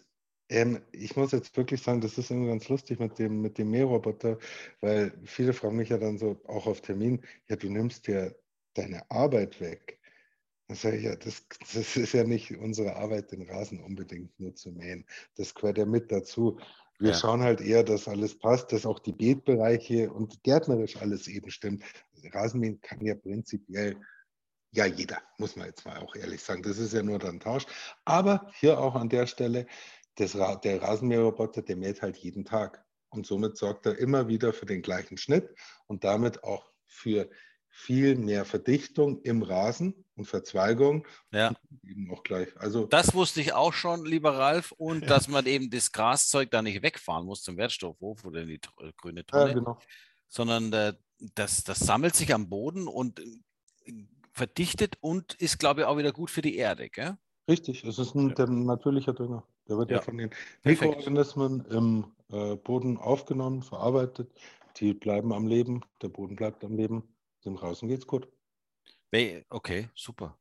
ähm, ich muss jetzt wirklich sagen, das ist irgendwie ganz lustig mit dem, mit dem Mähroboter, weil viele fragen mich ja dann so auch auf Termin, ja, du nimmst dir deine Arbeit weg. Ich ja, das, das ist ja nicht unsere Arbeit, den Rasen unbedingt nur zu mähen. Das gehört ja mit dazu. Wir ja. schauen halt eher, dass alles passt, dass auch die Beetbereiche und gärtnerisch alles eben stimmt. Rasenmähen kann ja prinzipiell ja jeder, muss man jetzt mal auch ehrlich sagen. Das ist ja nur dann Tausch. Aber hier auch an der Stelle, das, der Rasenmäherroboter, der mäht halt jeden Tag. Und somit sorgt er immer wieder für den gleichen Schnitt und damit auch für viel mehr Verdichtung im Rasen und Verzweigung. Ja. Eben auch gleich. Also, das wusste ich auch schon, lieber Ralf, und ja. dass man eben das Graszeug da nicht wegfahren muss zum Wertstoffhof oder in die äh, grüne Tonne, ja, genau. sondern äh, das, das sammelt sich am Boden und äh, verdichtet und ist, glaube ich, auch wieder gut für die Erde. Gell? Richtig, es ist ein, natürlicher Dünger. Der wird ja, ja von den Mikroorganismen im äh, Boden aufgenommen, verarbeitet. Die bleiben am Leben, der Boden bleibt am Leben. Dem draußen geht's gut. Okay, super.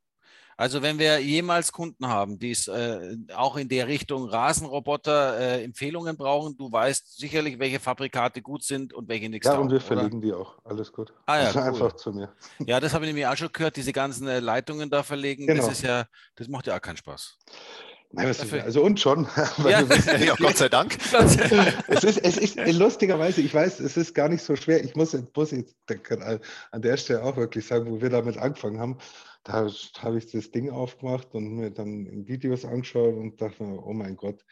Also wenn wir jemals Kunden haben, die es äh, auch in der Richtung Rasenroboter äh, Empfehlungen brauchen, du weißt sicherlich, welche Fabrikate gut sind und welche nichts. Ja, und wir verlegen oder? die auch. Alles gut. Ah, ja, also cool. einfach zu mir. Ja, das habe ich nämlich auch schon gehört, diese ganzen äh, Leitungen da verlegen. Genau. Das ist ja, das macht ja auch keinen Spaß. Nein, also und schon. Ja. ja, Gott sei Dank. es, ist, es ist lustigerweise, ich weiß, es ist gar nicht so schwer. Ich muss, muss jetzt an der Stelle auch wirklich sagen, wo wir damit angefangen haben, da habe ich das Ding aufgemacht und mir dann Videos angeschaut und dachte mir, oh mein Gott,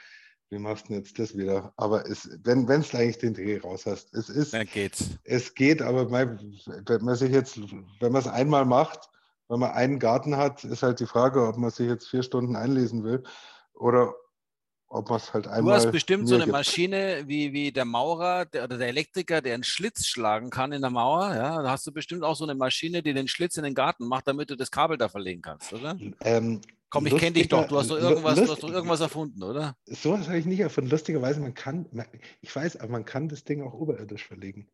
wie machst du denn jetzt das wieder? Aber es, wenn du eigentlich den Dreh raus hast, es ist. Dann geht's. Es geht, aber wenn man sich jetzt, wenn man es einmal macht, wenn man einen Garten hat, ist halt die Frage, ob man sich jetzt vier Stunden einlesen will oder ob man es halt einmal. Du hast bestimmt so eine gibt. Maschine wie, wie der Maurer der, oder der Elektriker, der einen Schlitz schlagen kann in der Mauer. Ja, da hast du bestimmt auch so eine Maschine, die den Schlitz in den Garten macht, damit du das Kabel da verlegen kannst, oder? Ähm, Komm, ich kenne dich doch. Du hast doch irgendwas, du hast doch irgendwas erfunden, oder? So was habe ich nicht erfunden. Lustigerweise, man kann, ich weiß, aber man kann das Ding auch oberirdisch verlegen.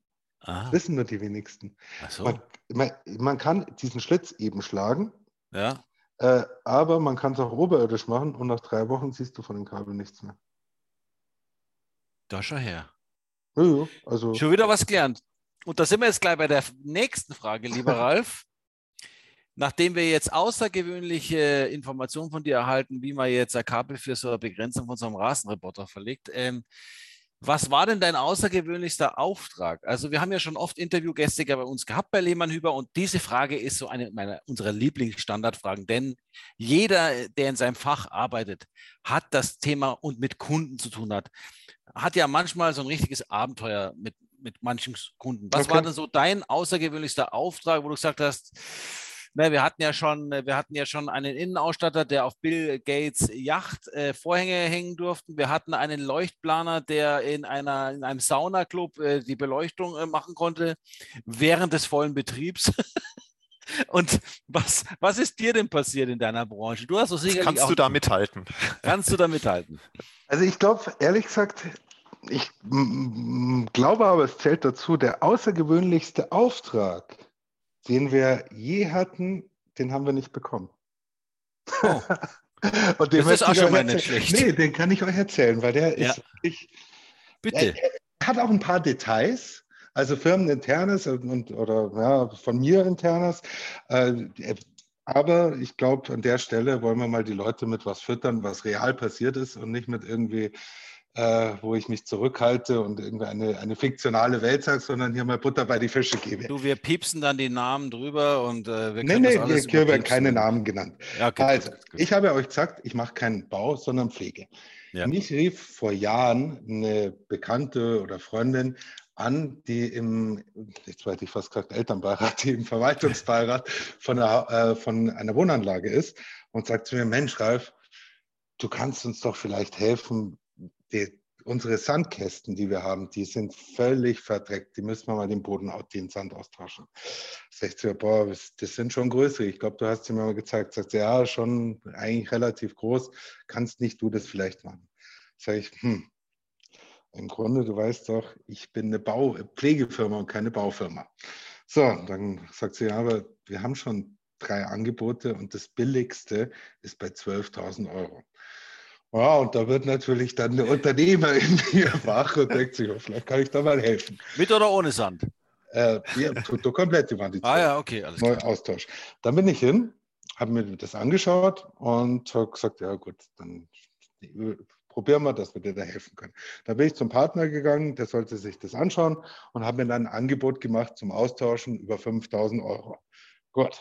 Das wissen nur die wenigsten. So. Man, man, man, kann diesen Schlitz eben schlagen. Ja. Äh, aber man kann es auch oberirdisch machen und nach drei Wochen siehst du von dem Kabel nichts mehr. Da schau her. Ja, ja, also. Schon wieder was gelernt. Und da sind wir jetzt gleich bei der nächsten Frage, lieber Ralf. Nachdem wir jetzt außergewöhnliche Informationen von dir erhalten, wie man jetzt ein Kabel für so eine Begrenzung von so einem Rasenreporter verlegt, ähm, was war denn dein außergewöhnlichster Auftrag? Also wir haben ja schon oft Interviewgäste bei uns gehabt bei Lehmann Hüber und diese Frage ist so eine meiner, unserer Lieblingsstandardfragen, denn jeder, der in seinem Fach arbeitet, hat das Thema und mit Kunden zu tun hat, hat ja manchmal so ein richtiges Abenteuer mit, mit manchen Kunden. Was okay. war denn so dein außergewöhnlichster Auftrag, wo du gesagt hast, Ne, wir hatten ja schon, äh, wir hatten ja schon einen Innenausstatter, der auf Bill Gates Yacht äh, Vorhänge hängen durfte. Wir hatten einen Leuchtplaner, der in einer in einem Saunaclub äh, die Beleuchtung äh, machen konnte während des vollen Betriebs. Und was, was ist dir denn passiert in deiner Branche? Du hast so sicherlich Kannst auch, du da mithalten? Kannst du da mithalten? Also ich glaube, ehrlich gesagt, ich glaube aber, es zählt dazu, der außergewöhnlichste Auftrag, den wir je hatten, den haben wir nicht bekommen. Oh. Und das ist auch schon mal nicht schlecht. Nee, den kann ich euch erzählen, weil der ja. ist. Ich, Bitte. Er hat auch ein paar Details, also firmeninternes und, oder ja, von mir internes. Äh, aber ich glaube, an der Stelle wollen wir mal die Leute mit was füttern, was real passiert ist und nicht mit irgendwie äh, wo ich mich zurückhalte und irgendwie eine, eine fiktionale Welt sage, sondern hier mal Butter bei die Fische gebe. Du, wir piepsen dann die Namen drüber und äh, wir können Nee, nee, hier werden keine Namen genannt. Ja, okay, also, gut, gut. ich habe euch gesagt, ich mache keinen Bau, sondern Pflege. Ja. Mich rief vor Jahren eine Bekannte oder Freundin an, die im, jetzt weiß ich fast gesagt, Elternbeirat, die im Verwaltungsbeirat von einer, äh, von einer Wohnanlage ist und sagt zu mir, Mensch, Ralf, du kannst uns doch vielleicht helfen, die, unsere Sandkästen, die wir haben, die sind völlig verdreckt. Die müssen wir mal den Boden, den Sand austauschen. Sagt sie, boah, das sind schon größere. Ich glaube, du hast sie mir mal gezeigt. Sagt sie, ja, schon eigentlich relativ groß. Kannst nicht du das vielleicht machen? Sag ich, hm, im Grunde, du weißt doch, ich bin eine Bau Pflegefirma und keine Baufirma. So, dann sagt sie, ja, aber wir haben schon drei Angebote und das billigste ist bei 12.000 Euro. Ja, und da wird natürlich dann der Unternehmer in mir wach und denkt sich, oh, vielleicht kann ich da mal helfen. Mit oder ohne Sand? Äh, ja, tut komplett die Wand. Ah ja, okay, alles klar. Austausch. Dann bin ich hin, habe mir das angeschaut und habe gesagt, ja gut, dann probieren wir, dass wir dir da helfen können. Da bin ich zum Partner gegangen, der sollte sich das anschauen und habe mir dann ein Angebot gemacht zum Austauschen über 5000 Euro. Gut.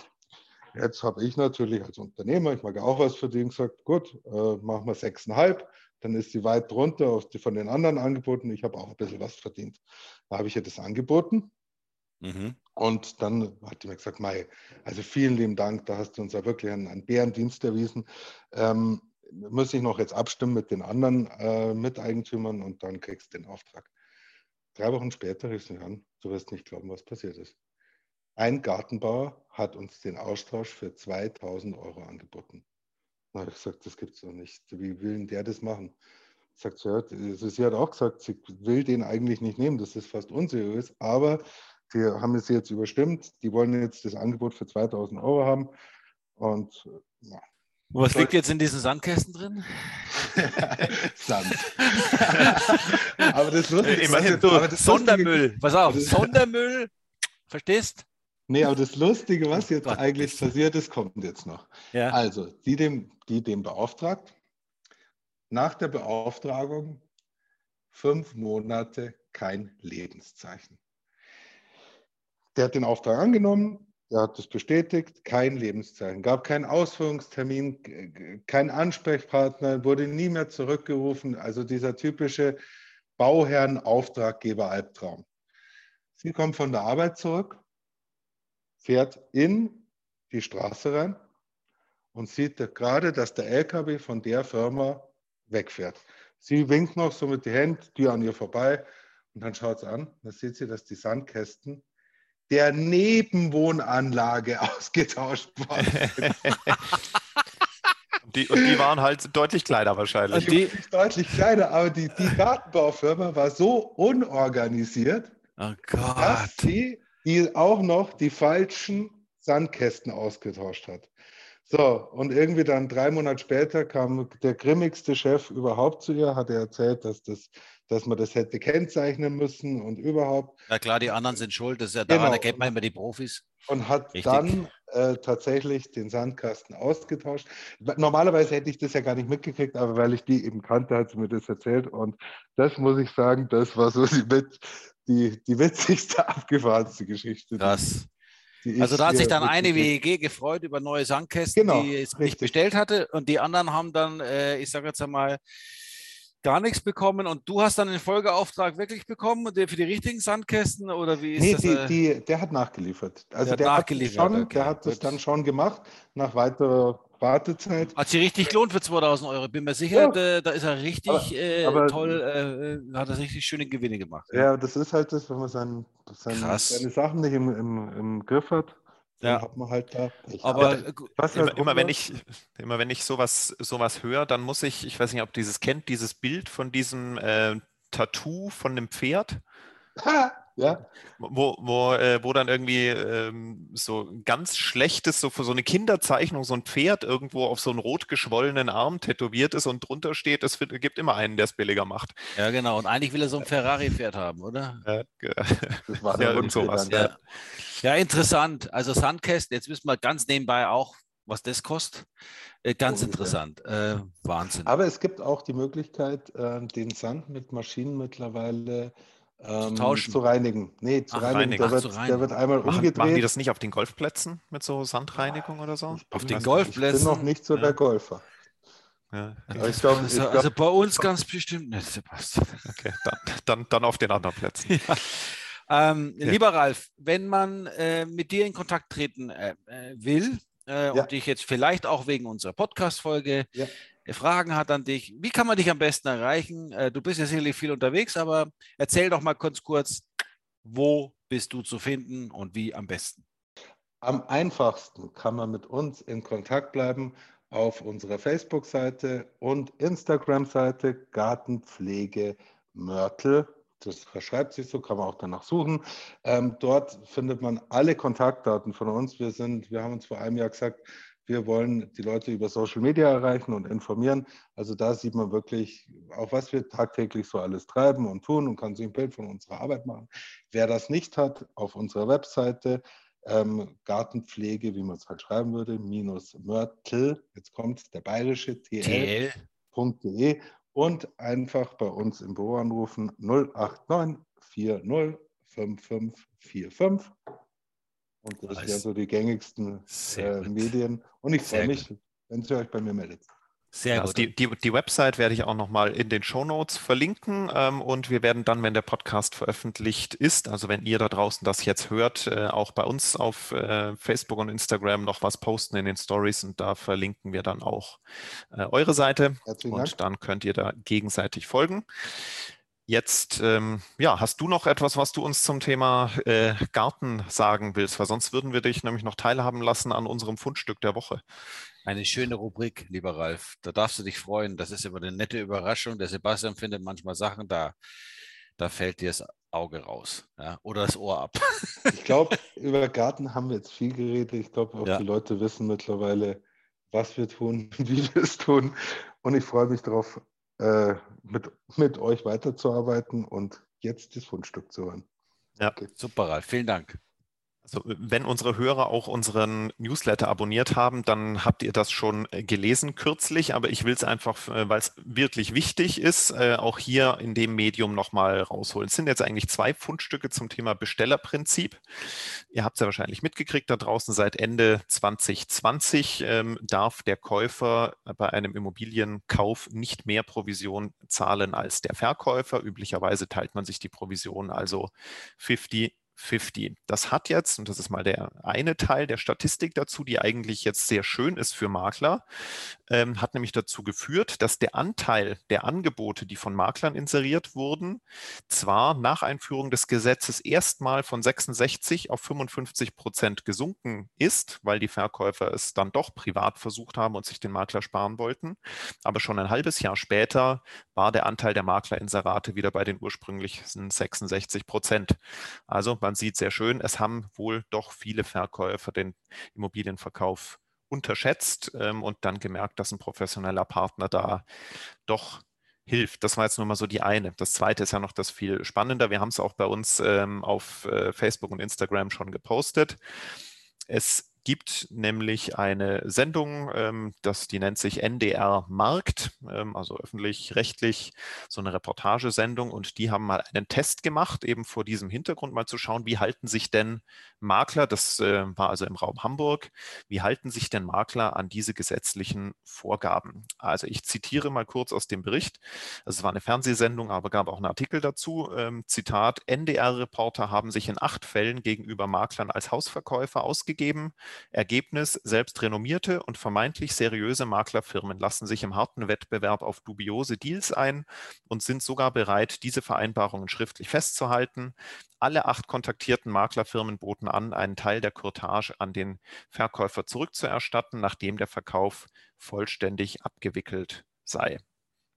Jetzt habe ich natürlich als Unternehmer, ich mag ja auch was verdienen, gesagt, gut, äh, machen wir 6,5, dann ist sie weit drunter von den anderen Angeboten. Ich habe auch ein bisschen was verdient. Da habe ich ihr das angeboten. Mhm. Und dann hat die mir gesagt, Mai, also vielen lieben Dank, da hast du uns ja wirklich einen, einen Bärendienst erwiesen. Ähm, muss ich noch jetzt abstimmen mit den anderen äh, Miteigentümern und dann kriegst du den Auftrag. Drei Wochen später rief sie mich an, du wirst nicht glauben, was passiert ist. Ein Gartenbauer hat uns den Austausch für 2000 Euro angeboten. Da habe ich gesagt, das gibt es doch nicht. Wie will denn der das machen? Sagt sie, ja, also sie hat auch gesagt, sie will den eigentlich nicht nehmen, das ist fast unseriös, aber die haben es jetzt überstimmt, die wollen jetzt das Angebot für 2000 Euro haben und ja, was liegt jetzt in diesen Sandkästen drin? Sand. aber das Lustige, Immerhin, du, aber das Sondermüll. Pass auf, Sondermüll. Verstehst? Nee, aber das Lustige, was jetzt Gott, eigentlich passiert ist, kommt jetzt noch. Ja. Also, die dem, die dem beauftragt, nach der Beauftragung fünf Monate kein Lebenszeichen. Der hat den Auftrag angenommen, er hat es bestätigt, kein Lebenszeichen, gab keinen Ausführungstermin, kein Ansprechpartner, wurde nie mehr zurückgerufen. Also dieser typische Bauherren-Auftraggeber-Albtraum. Sie kommt von der Arbeit zurück, fährt in die Straße rein und sieht gerade, dass der LKW von der Firma wegfährt. Sie winkt noch so mit den Händen, die an ihr vorbei und dann schaut sie an, da sieht sie, dass die Sandkästen der Nebenwohnanlage ausgetauscht worden Die, und die waren halt deutlich kleiner wahrscheinlich. Die, deutlich kleiner, aber die, die Gartenbaufirma war so unorganisiert, oh dass sie die auch noch die falschen Sandkästen ausgetauscht hat. So, und irgendwie dann drei Monate später kam der grimmigste Chef überhaupt zu ihr, hat er erzählt, dass das dass man das hätte kennzeichnen müssen und überhaupt. Ja klar, die anderen sind schuld, das ist ja daran genau. erkennt man immer die Profis. Und hat Richtig. dann äh, tatsächlich den Sandkasten ausgetauscht. Normalerweise hätte ich das ja gar nicht mitgekriegt, aber weil ich die eben kannte, hat sie mir das erzählt. Und das muss ich sagen, das war so die, mit, die, die witzigste, abgefahrenste Geschichte. Krass. also da hat sich dann eine WEG gefreut über neue Sandkästen, genau, die es nicht bestellt hatte. Und die anderen haben dann, äh, ich sage jetzt einmal, gar nichts bekommen und du hast dann den Folgeauftrag wirklich bekommen für die richtigen Sandkästen oder wie ist nee, das? Die, äh? die, der hat nachgeliefert. Also der, der hat nachgeliefert. Hat schon, okay. Der hat das dann schon gemacht nach weiterer Wartezeit. Hat sich richtig gelohnt für 2000 Euro. Bin mir sicher, ja. da, da, ist er richtig aber, äh, aber, toll, äh, hat er richtig schöne Gewinne gemacht. Ja, das ist halt das, wenn man sein, sein, seine Sachen nicht im, im, im Griff hat ja. hat man halt da. Aber was immer, immer, wenn ich, immer wenn ich sowas, sowas höre, dann muss ich, ich weiß nicht, ob dieses kennt, dieses Bild von diesem äh, Tattoo von dem Pferd. Ja. Wo, wo, äh, wo dann irgendwie ähm, so ganz schlechtes, so für so eine Kinderzeichnung, so ein Pferd irgendwo auf so einen rot geschwollenen Arm tätowiert ist und drunter steht, es gibt immer einen, der es billiger macht. Ja, genau. Und eigentlich will er so ein Ferrari-Pferd haben, oder? Ja, das war ja, irgend sowas. Ja. ja, interessant. Also Sandkästen, jetzt wissen wir ganz nebenbei auch, was das kostet. Äh, ganz oh, interessant. Äh, Wahnsinn. Aber es gibt auch die Möglichkeit, äh, den Sand mit Maschinen mittlerweile ähm, zu, zu, reinigen. Nee, zu Ach, reinigen. reinigen. Der, wird, reinigen. der, wird, einmal machen, umgedreht. Machen die das nicht auf den Golfplätzen mit so Sandreinigung oder so? Auf den Golfplätzen? Ich bin noch nicht so ja. der Golfer. Ja. Ich glaub, also, ich glaub, also, bei uns ganz bestimmt nicht, Sebastian. Okay, dann, dann, dann auf den anderen Plätzen. Ja. Ähm, ja. Lieber Ralf, wenn man äh, mit dir in Kontakt treten äh, äh will äh, und dich jetzt vielleicht auch wegen unserer Podcast-Folge Fragen hat an dich. Wie kann man dich am besten erreichen? Äh, du bist ja sicherlich viel unterwegs, aber erzähl doch mal kurz kurz, wo bist du zu finden und wie am besten? Am einfachsten kann man mit uns in Kontakt bleiben auf unserer Facebook-Seite und Instagram-Seite Gartenpflege Mörtel. Das verschreibt sich so, kann man auch danach suchen. Ähm, dort findet man alle Kontaktdaten von uns. Wir, sind, wir haben uns vor einem Jahr gesagt, wir wollen die Leute über Social Media erreichen und informieren. Also da sieht man wirklich auch, was wir tagtäglich so alles treiben und tun und kann sich ein Bild von unserer Arbeit machen. Wer das nicht hat, auf unserer Webseite ähm, Gartenpflege, wie man es halt schreiben würde, minus Mörtel, jetzt kommt der bayerische TL.de und einfach bei uns im Büro anrufen 089 40 5545. Und das sind ja so die gängigsten äh, Medien. Und ich freue mich, wenn ihr euch bei mir meldet. Sehr also gut. Die, die, die Website werde ich auch nochmal in den Show Notes verlinken ähm, und wir werden dann, wenn der Podcast veröffentlicht ist, also wenn ihr da draußen das jetzt hört, äh, auch bei uns auf äh, Facebook und Instagram noch was posten in den Stories und da verlinken wir dann auch äh, eure Seite Herzlichen und Dank. dann könnt ihr da gegenseitig folgen. Jetzt, ähm, ja, hast du noch etwas, was du uns zum Thema äh, Garten sagen willst? Weil sonst würden wir dich nämlich noch teilhaben lassen an unserem Fundstück der Woche. Eine schöne Rubrik, lieber Ralf. Da darfst du dich freuen. Das ist immer eine nette Überraschung. Der Sebastian findet manchmal Sachen, da, da fällt dir das Auge raus ja? oder das Ohr ab. Ich glaube, über Garten haben wir jetzt viel geredet. Ich glaube, auch ja. die Leute wissen mittlerweile, was wir tun, wie wir es tun. Und ich freue mich darauf, äh, mit, mit euch weiterzuarbeiten und jetzt das Fundstück zu hören. Ja, okay. super, Ralf. Vielen Dank. Also wenn unsere Hörer auch unseren Newsletter abonniert haben, dann habt ihr das schon äh, gelesen kürzlich, aber ich will es einfach, äh, weil es wirklich wichtig ist, äh, auch hier in dem Medium nochmal rausholen. Es sind jetzt eigentlich zwei Fundstücke zum Thema Bestellerprinzip. Ihr habt es ja wahrscheinlich mitgekriegt, da draußen seit Ende 2020 ähm, darf der Käufer bei einem Immobilienkauf nicht mehr Provision zahlen als der Verkäufer. Üblicherweise teilt man sich die Provision also 50 50. Das hat jetzt, und das ist mal der eine Teil der Statistik dazu, die eigentlich jetzt sehr schön ist für Makler, ähm, hat nämlich dazu geführt, dass der Anteil der Angebote, die von Maklern inseriert wurden, zwar nach Einführung des Gesetzes erstmal von 66 auf 55 Prozent gesunken ist, weil die Verkäufer es dann doch privat versucht haben und sich den Makler sparen wollten, aber schon ein halbes Jahr später war der Anteil der Maklerinserate wieder bei den ursprünglichen 66 Prozent. Also man sieht sehr schön, es haben wohl doch viele Verkäufer den Immobilienverkauf unterschätzt ähm, und dann gemerkt, dass ein professioneller Partner da doch hilft. Das war jetzt nur mal so die eine. Das zweite ist ja noch das viel spannender. Wir haben es auch bei uns ähm, auf äh, Facebook und Instagram schon gepostet. Es gibt nämlich eine Sendung, ähm, das, die nennt sich NDR Markt, ähm, also öffentlich-rechtlich, so eine Reportagesendung. Und die haben mal einen Test gemacht, eben vor diesem Hintergrund mal zu schauen, wie halten sich denn Makler, das äh, war also im Raum Hamburg, wie halten sich denn Makler an diese gesetzlichen Vorgaben? Also ich zitiere mal kurz aus dem Bericht. Also es war eine Fernsehsendung, aber gab auch einen Artikel dazu. Ähm, Zitat, NDR-Reporter haben sich in acht Fällen gegenüber Maklern als Hausverkäufer ausgegeben. Ergebnis, selbst renommierte und vermeintlich seriöse Maklerfirmen lassen sich im harten Wettbewerb auf dubiose Deals ein und sind sogar bereit, diese Vereinbarungen schriftlich festzuhalten. Alle acht kontaktierten Maklerfirmen boten an, einen Teil der Courtage an den Verkäufer zurückzuerstatten, nachdem der Verkauf vollständig abgewickelt sei.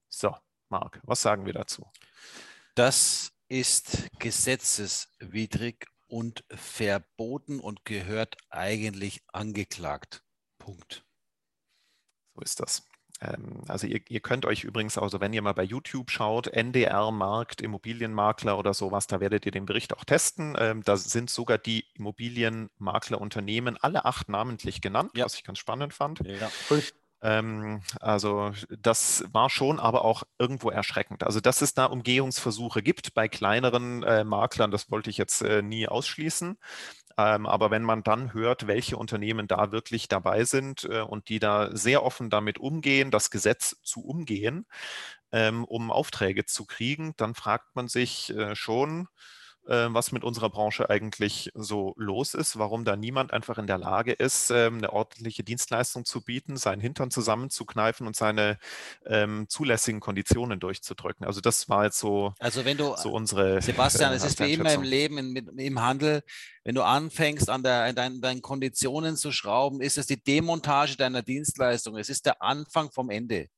So, Marc, was sagen wir dazu? Das ist gesetzeswidrig und verboten und gehört eigentlich angeklagt. Punkt. So ist das. Ähm, also ihr, ihr, könnt euch übrigens, also wenn ihr mal bei YouTube schaut, NDR Markt, Immobilienmakler oder sowas, da werdet ihr den Bericht auch testen. Ähm, da sind sogar die Immobilienmaklerunternehmen alle acht namentlich genannt, ja. was ich ganz spannend fand. Ja. Ähm, also das war schon aber auch irgendwo erschreckend. Also dass es da Umgehungsversuche gibt bei kleineren äh, Maklern, das wollte ich jetzt äh, nie ausschließen. Ähm, aber wenn man dann hört, welche Unternehmen da wirklich dabei sind äh, und die da sehr offen damit umgehen, das Gesetz zu umgehen, ähm, um Aufträge zu kriegen, dann fragt man sich äh, schon, was mit unserer Branche eigentlich so los ist, warum da niemand einfach in der Lage ist, ähm, eine ordentliche Dienstleistung zu bieten, seinen Hintern zusammenzukneifen und seine ähm, zulässigen Konditionen durchzudrücken. Also das war jetzt so, also wenn du, so unsere. Sebastian, äh, es ist wie immer im Leben, in, im Handel, wenn du anfängst, an, der, an deinen, deinen Konditionen zu schrauben, ist es die Demontage deiner Dienstleistung. Es ist der Anfang vom Ende.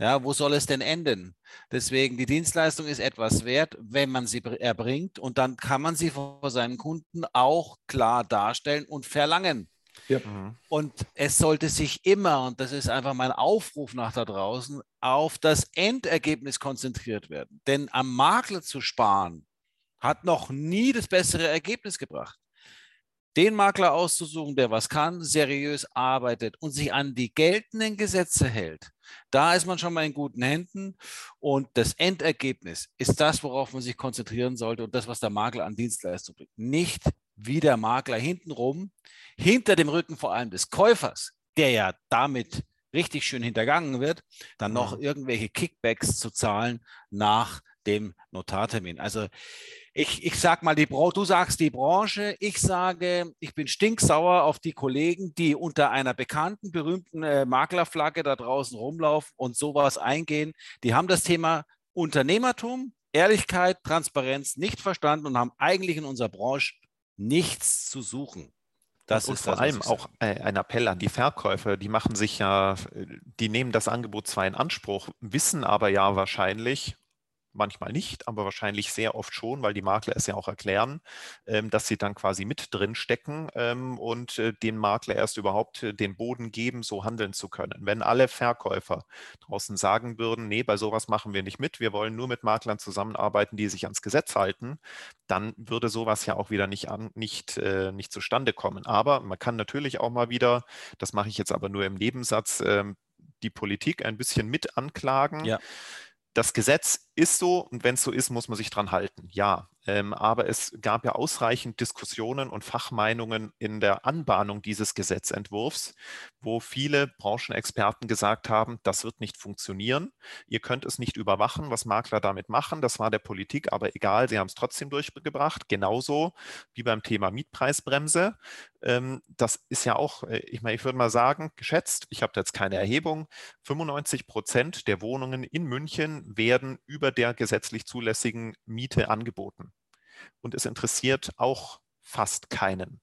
Ja, wo soll es denn enden? Deswegen, die Dienstleistung ist etwas wert, wenn man sie erbringt und dann kann man sie vor seinen Kunden auch klar darstellen und verlangen. Ja. Mhm. Und es sollte sich immer, und das ist einfach mein Aufruf nach da draußen, auf das Endergebnis konzentriert werden. Denn am Makler zu sparen, hat noch nie das bessere Ergebnis gebracht. Den Makler auszusuchen, der was kann, seriös arbeitet und sich an die geltenden Gesetze hält Da ist man schon mal in guten Händen. Und das Endergebnis ist das, worauf man sich konzentrieren sollte und das, was der Makler an Dienstleistung bringt. Nicht wie der Makler hintenrum, hinter dem Rücken vor allem des Käufers, der ja damit richtig schön hintergangen wird, dann noch mhm. irgendwelche Kickbacks zu zahlen nach dem Notartermin. Also ich, ich sag mal, die du sagst die Branche, ich sage, ich bin stinksauer auf die Kollegen, die unter einer bekannten, berühmten äh, Maklerflagge da draußen rumlaufen und sowas eingehen. Die haben das Thema Unternehmertum, Ehrlichkeit, Transparenz nicht verstanden und haben eigentlich in unserer Branche nichts zu suchen. Das und, ist vor das, allem auch äh, ein Appell an die Verkäufer. Die machen sich ja, äh, die nehmen das Angebot zwar in Anspruch, wissen aber ja wahrscheinlich, manchmal nicht, aber wahrscheinlich sehr oft schon, weil die Makler es ja auch erklären, ähm, dass sie dann quasi mit drin stecken ähm, und äh, den Makler erst überhaupt äh, den Boden geben, so handeln zu können. Wenn alle Verkäufer draußen sagen würden, nee, bei sowas machen wir nicht mit, wir wollen nur mit Maklern zusammenarbeiten, die sich ans Gesetz halten, dann würde sowas ja auch wieder nicht, an, nicht, äh, nicht zustande kommen. Aber man kann natürlich auch mal wieder, das mache ich jetzt aber nur im Nebensatz, ähm, die Politik ein bisschen mit anklagen. Ja das Gesetz ist so und wenn es so ist, muss man sich dran halten. Ja, ähm, aber es gab ja ausreichend Diskussionen und Fachmeinungen in der Anbahnung dieses Gesetzentwurfs, wo viele Branchenexperten gesagt haben, das wird nicht funktionieren. Ihr könnt es nicht überwachen, was Makler damit machen. Das war der Politik aber egal. Sie haben es trotzdem durchgebracht. Genauso wie beim Thema Mietpreisbremse. Ähm, das ist ja auch, äh, ich meine, ich würde mal sagen, geschätzt, ich habe jetzt keine Erhebung, 95 Prozent der Wohnungen in München werden über der gesetzlich zulässigen Miete angeboten. Und es interessiert auch fast keinen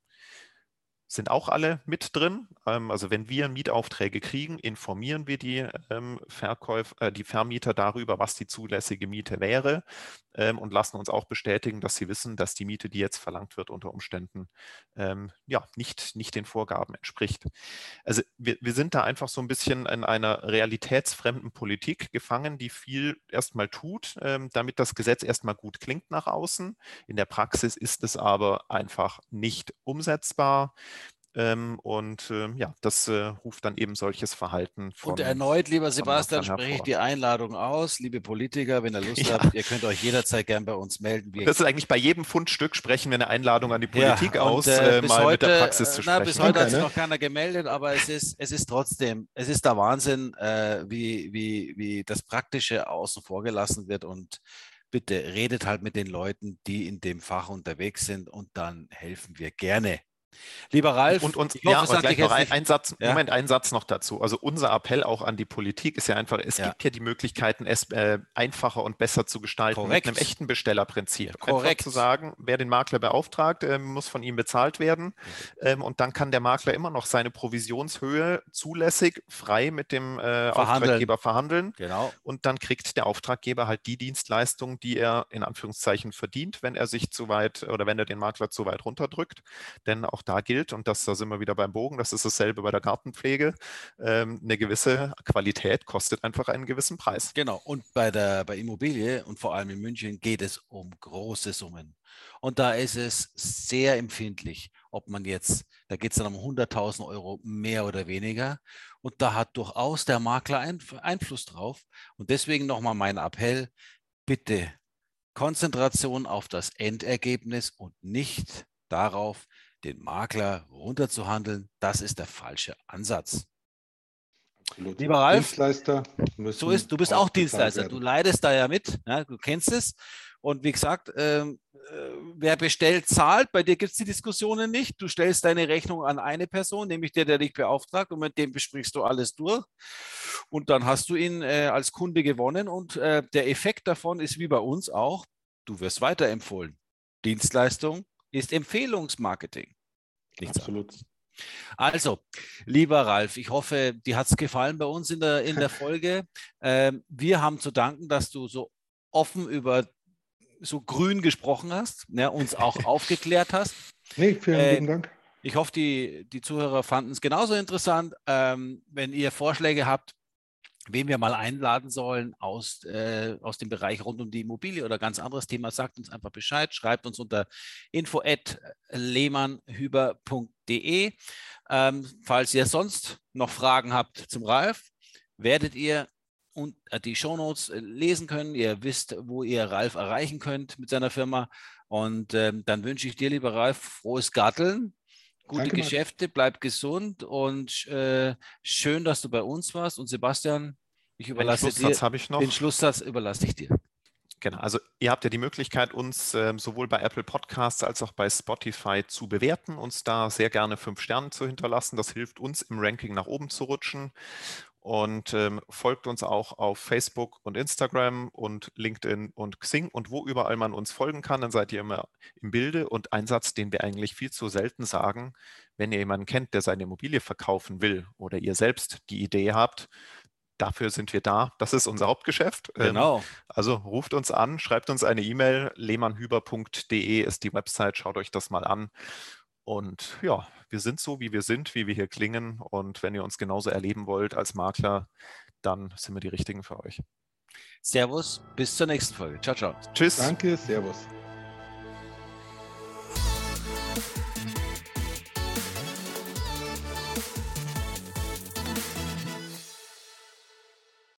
sind auch alle mit drin. Ähm, also wenn wir Mietaufträge kriegen, informieren wir die, ähm, Verkäuf, äh, die Vermieter darüber, was die zulässige Miete wäre ähm, und lassen uns auch bestätigen, dass sie wissen, dass die Miete, die jetzt verlangt wird, unter Umständen ja, nicht, nicht den Vorgaben entspricht. Also wir, wir sind da einfach so ein bisschen in einer realitätsfremden Politik gefangen, die viel erstmal tut, damit das Gesetz erstmal gut klingt nach außen. In der Praxis ist es aber einfach nicht umsetzbar. Ähm, und äh, ja, das äh, ruft dann eben solches Verhalten von. Und erneut, lieber Sebastian, spreche ich die Einladung aus. Liebe Politiker, wenn ihr Lust ja. habt, ihr könnt euch jederzeit gern bei uns melden. Wir das ist eigentlich bei jedem Fundstück sprechen wir eine Einladung an die Politik ja, aus, und, äh, mal heute, mit der Praxis zu sprechen. Na, bis heute hat sich noch keiner gemeldet, aber es ist, es ist trotzdem, es ist der Wahnsinn, äh, wie, wie, wie das Praktische außen vor gelassen wird und bitte redet halt mit den Leuten, die in dem Fach unterwegs sind und dann helfen wir gerne. Lieber Ralf, und, und, ja, hoffe, gleich noch ein, ein, Satz, ja? Moment, ein Satz noch dazu. Also unser Appell auch an die Politik ist ja einfach, es ja. gibt ja die Möglichkeiten, es äh, einfacher und besser zu gestalten Korrekt. mit einem echten Bestellerprinzip. Korrekt. Einfach zu sagen, wer den Makler beauftragt, äh, muss von ihm bezahlt werden ähm, und dann kann der Makler immer noch seine Provisionshöhe zulässig frei mit dem äh, Auftraggeber verhandeln. Genau. Und dann kriegt der Auftraggeber halt die Dienstleistung, die er in Anführungszeichen verdient, wenn er sich zu weit oder wenn er den Makler zu weit runterdrückt. Denn auch da gilt, und das, da sind wir wieder beim Bogen, das ist dasselbe bei der Gartenpflege, ähm, eine gewisse Qualität kostet einfach einen gewissen Preis. Genau, und bei der bei Immobilie und vor allem in München geht es um große Summen. Und da ist es sehr empfindlich, ob man jetzt, da geht es dann um 100.000 Euro mehr oder weniger. Und da hat durchaus der Makler Einfluss drauf. Und deswegen nochmal mein Appell, bitte Konzentration auf das Endergebnis und nicht darauf, den Makler runterzuhandeln, das ist der falsche Ansatz. Absolut. Lieber Ralf, Dienstleister so ist, du bist auch Dienstleister. Werden. Du leidest da ja mit, ja, du kennst es. Und wie gesagt, ähm, äh, wer bestellt, zahlt. Bei dir gibt es die Diskussionen nicht. Du stellst deine Rechnung an eine Person, nämlich der, der dich beauftragt, und mit dem besprichst du alles durch. Und dann hast du ihn äh, als Kunde gewonnen. Und äh, der Effekt davon ist wie bei uns auch, du wirst weiterempfohlen. Dienstleistung ist Empfehlungsmarketing. Nichts Absolut. Anderes. Also, lieber Ralf, ich hoffe, dir hat es gefallen bei uns in der, in der Folge. Ähm, wir haben zu danken, dass du so offen über so grün gesprochen hast, ne, uns auch aufgeklärt hast. Nee, vielen äh, lieben Dank. Ich hoffe, die, die Zuhörer fanden es genauso interessant. Ähm, wenn ihr Vorschläge habt, wen wir mal einladen sollen aus, äh, aus dem Bereich rund um die Immobilie oder ganz anderes Thema, sagt uns einfach Bescheid, schreibt uns unter info.lehmannhüber.de. Ähm, falls ihr sonst noch Fragen habt zum Ralf, werdet ihr und äh, die Shownotes äh, lesen können. Ihr wisst, wo ihr Ralf erreichen könnt mit seiner Firma. Und ähm, dann wünsche ich dir, lieber Ralf, frohes Gatteln, gute Danke, Geschäfte, bleib gesund und äh, schön, dass du bei uns warst. Und Sebastian, ich überlasse dir den Schlusssatz überlasse ich dir. Genau, also ihr habt ja die Möglichkeit, uns äh, sowohl bei Apple Podcasts als auch bei Spotify zu bewerten, uns da sehr gerne fünf Sterne zu hinterlassen. Das hilft uns im Ranking nach oben zu rutschen und ähm, folgt uns auch auf Facebook und Instagram und LinkedIn und Xing und wo überall man uns folgen kann, dann seid ihr immer im Bilde. Und ein Satz, den wir eigentlich viel zu selten sagen, wenn ihr jemanden kennt, der seine Immobilie verkaufen will oder ihr selbst die Idee habt, dafür sind wir da. Das ist unser Hauptgeschäft. Ähm, genau. Also ruft uns an, schreibt uns eine E-Mail. lehmannhüber.de ist die Website. Schaut euch das mal an. Und ja, wir sind so, wie wir sind, wie wir hier klingen. Und wenn ihr uns genauso erleben wollt als Makler, dann sind wir die Richtigen für euch. Servus, bis zur nächsten Folge. Ciao, ciao. Tschüss. Danke, Servus.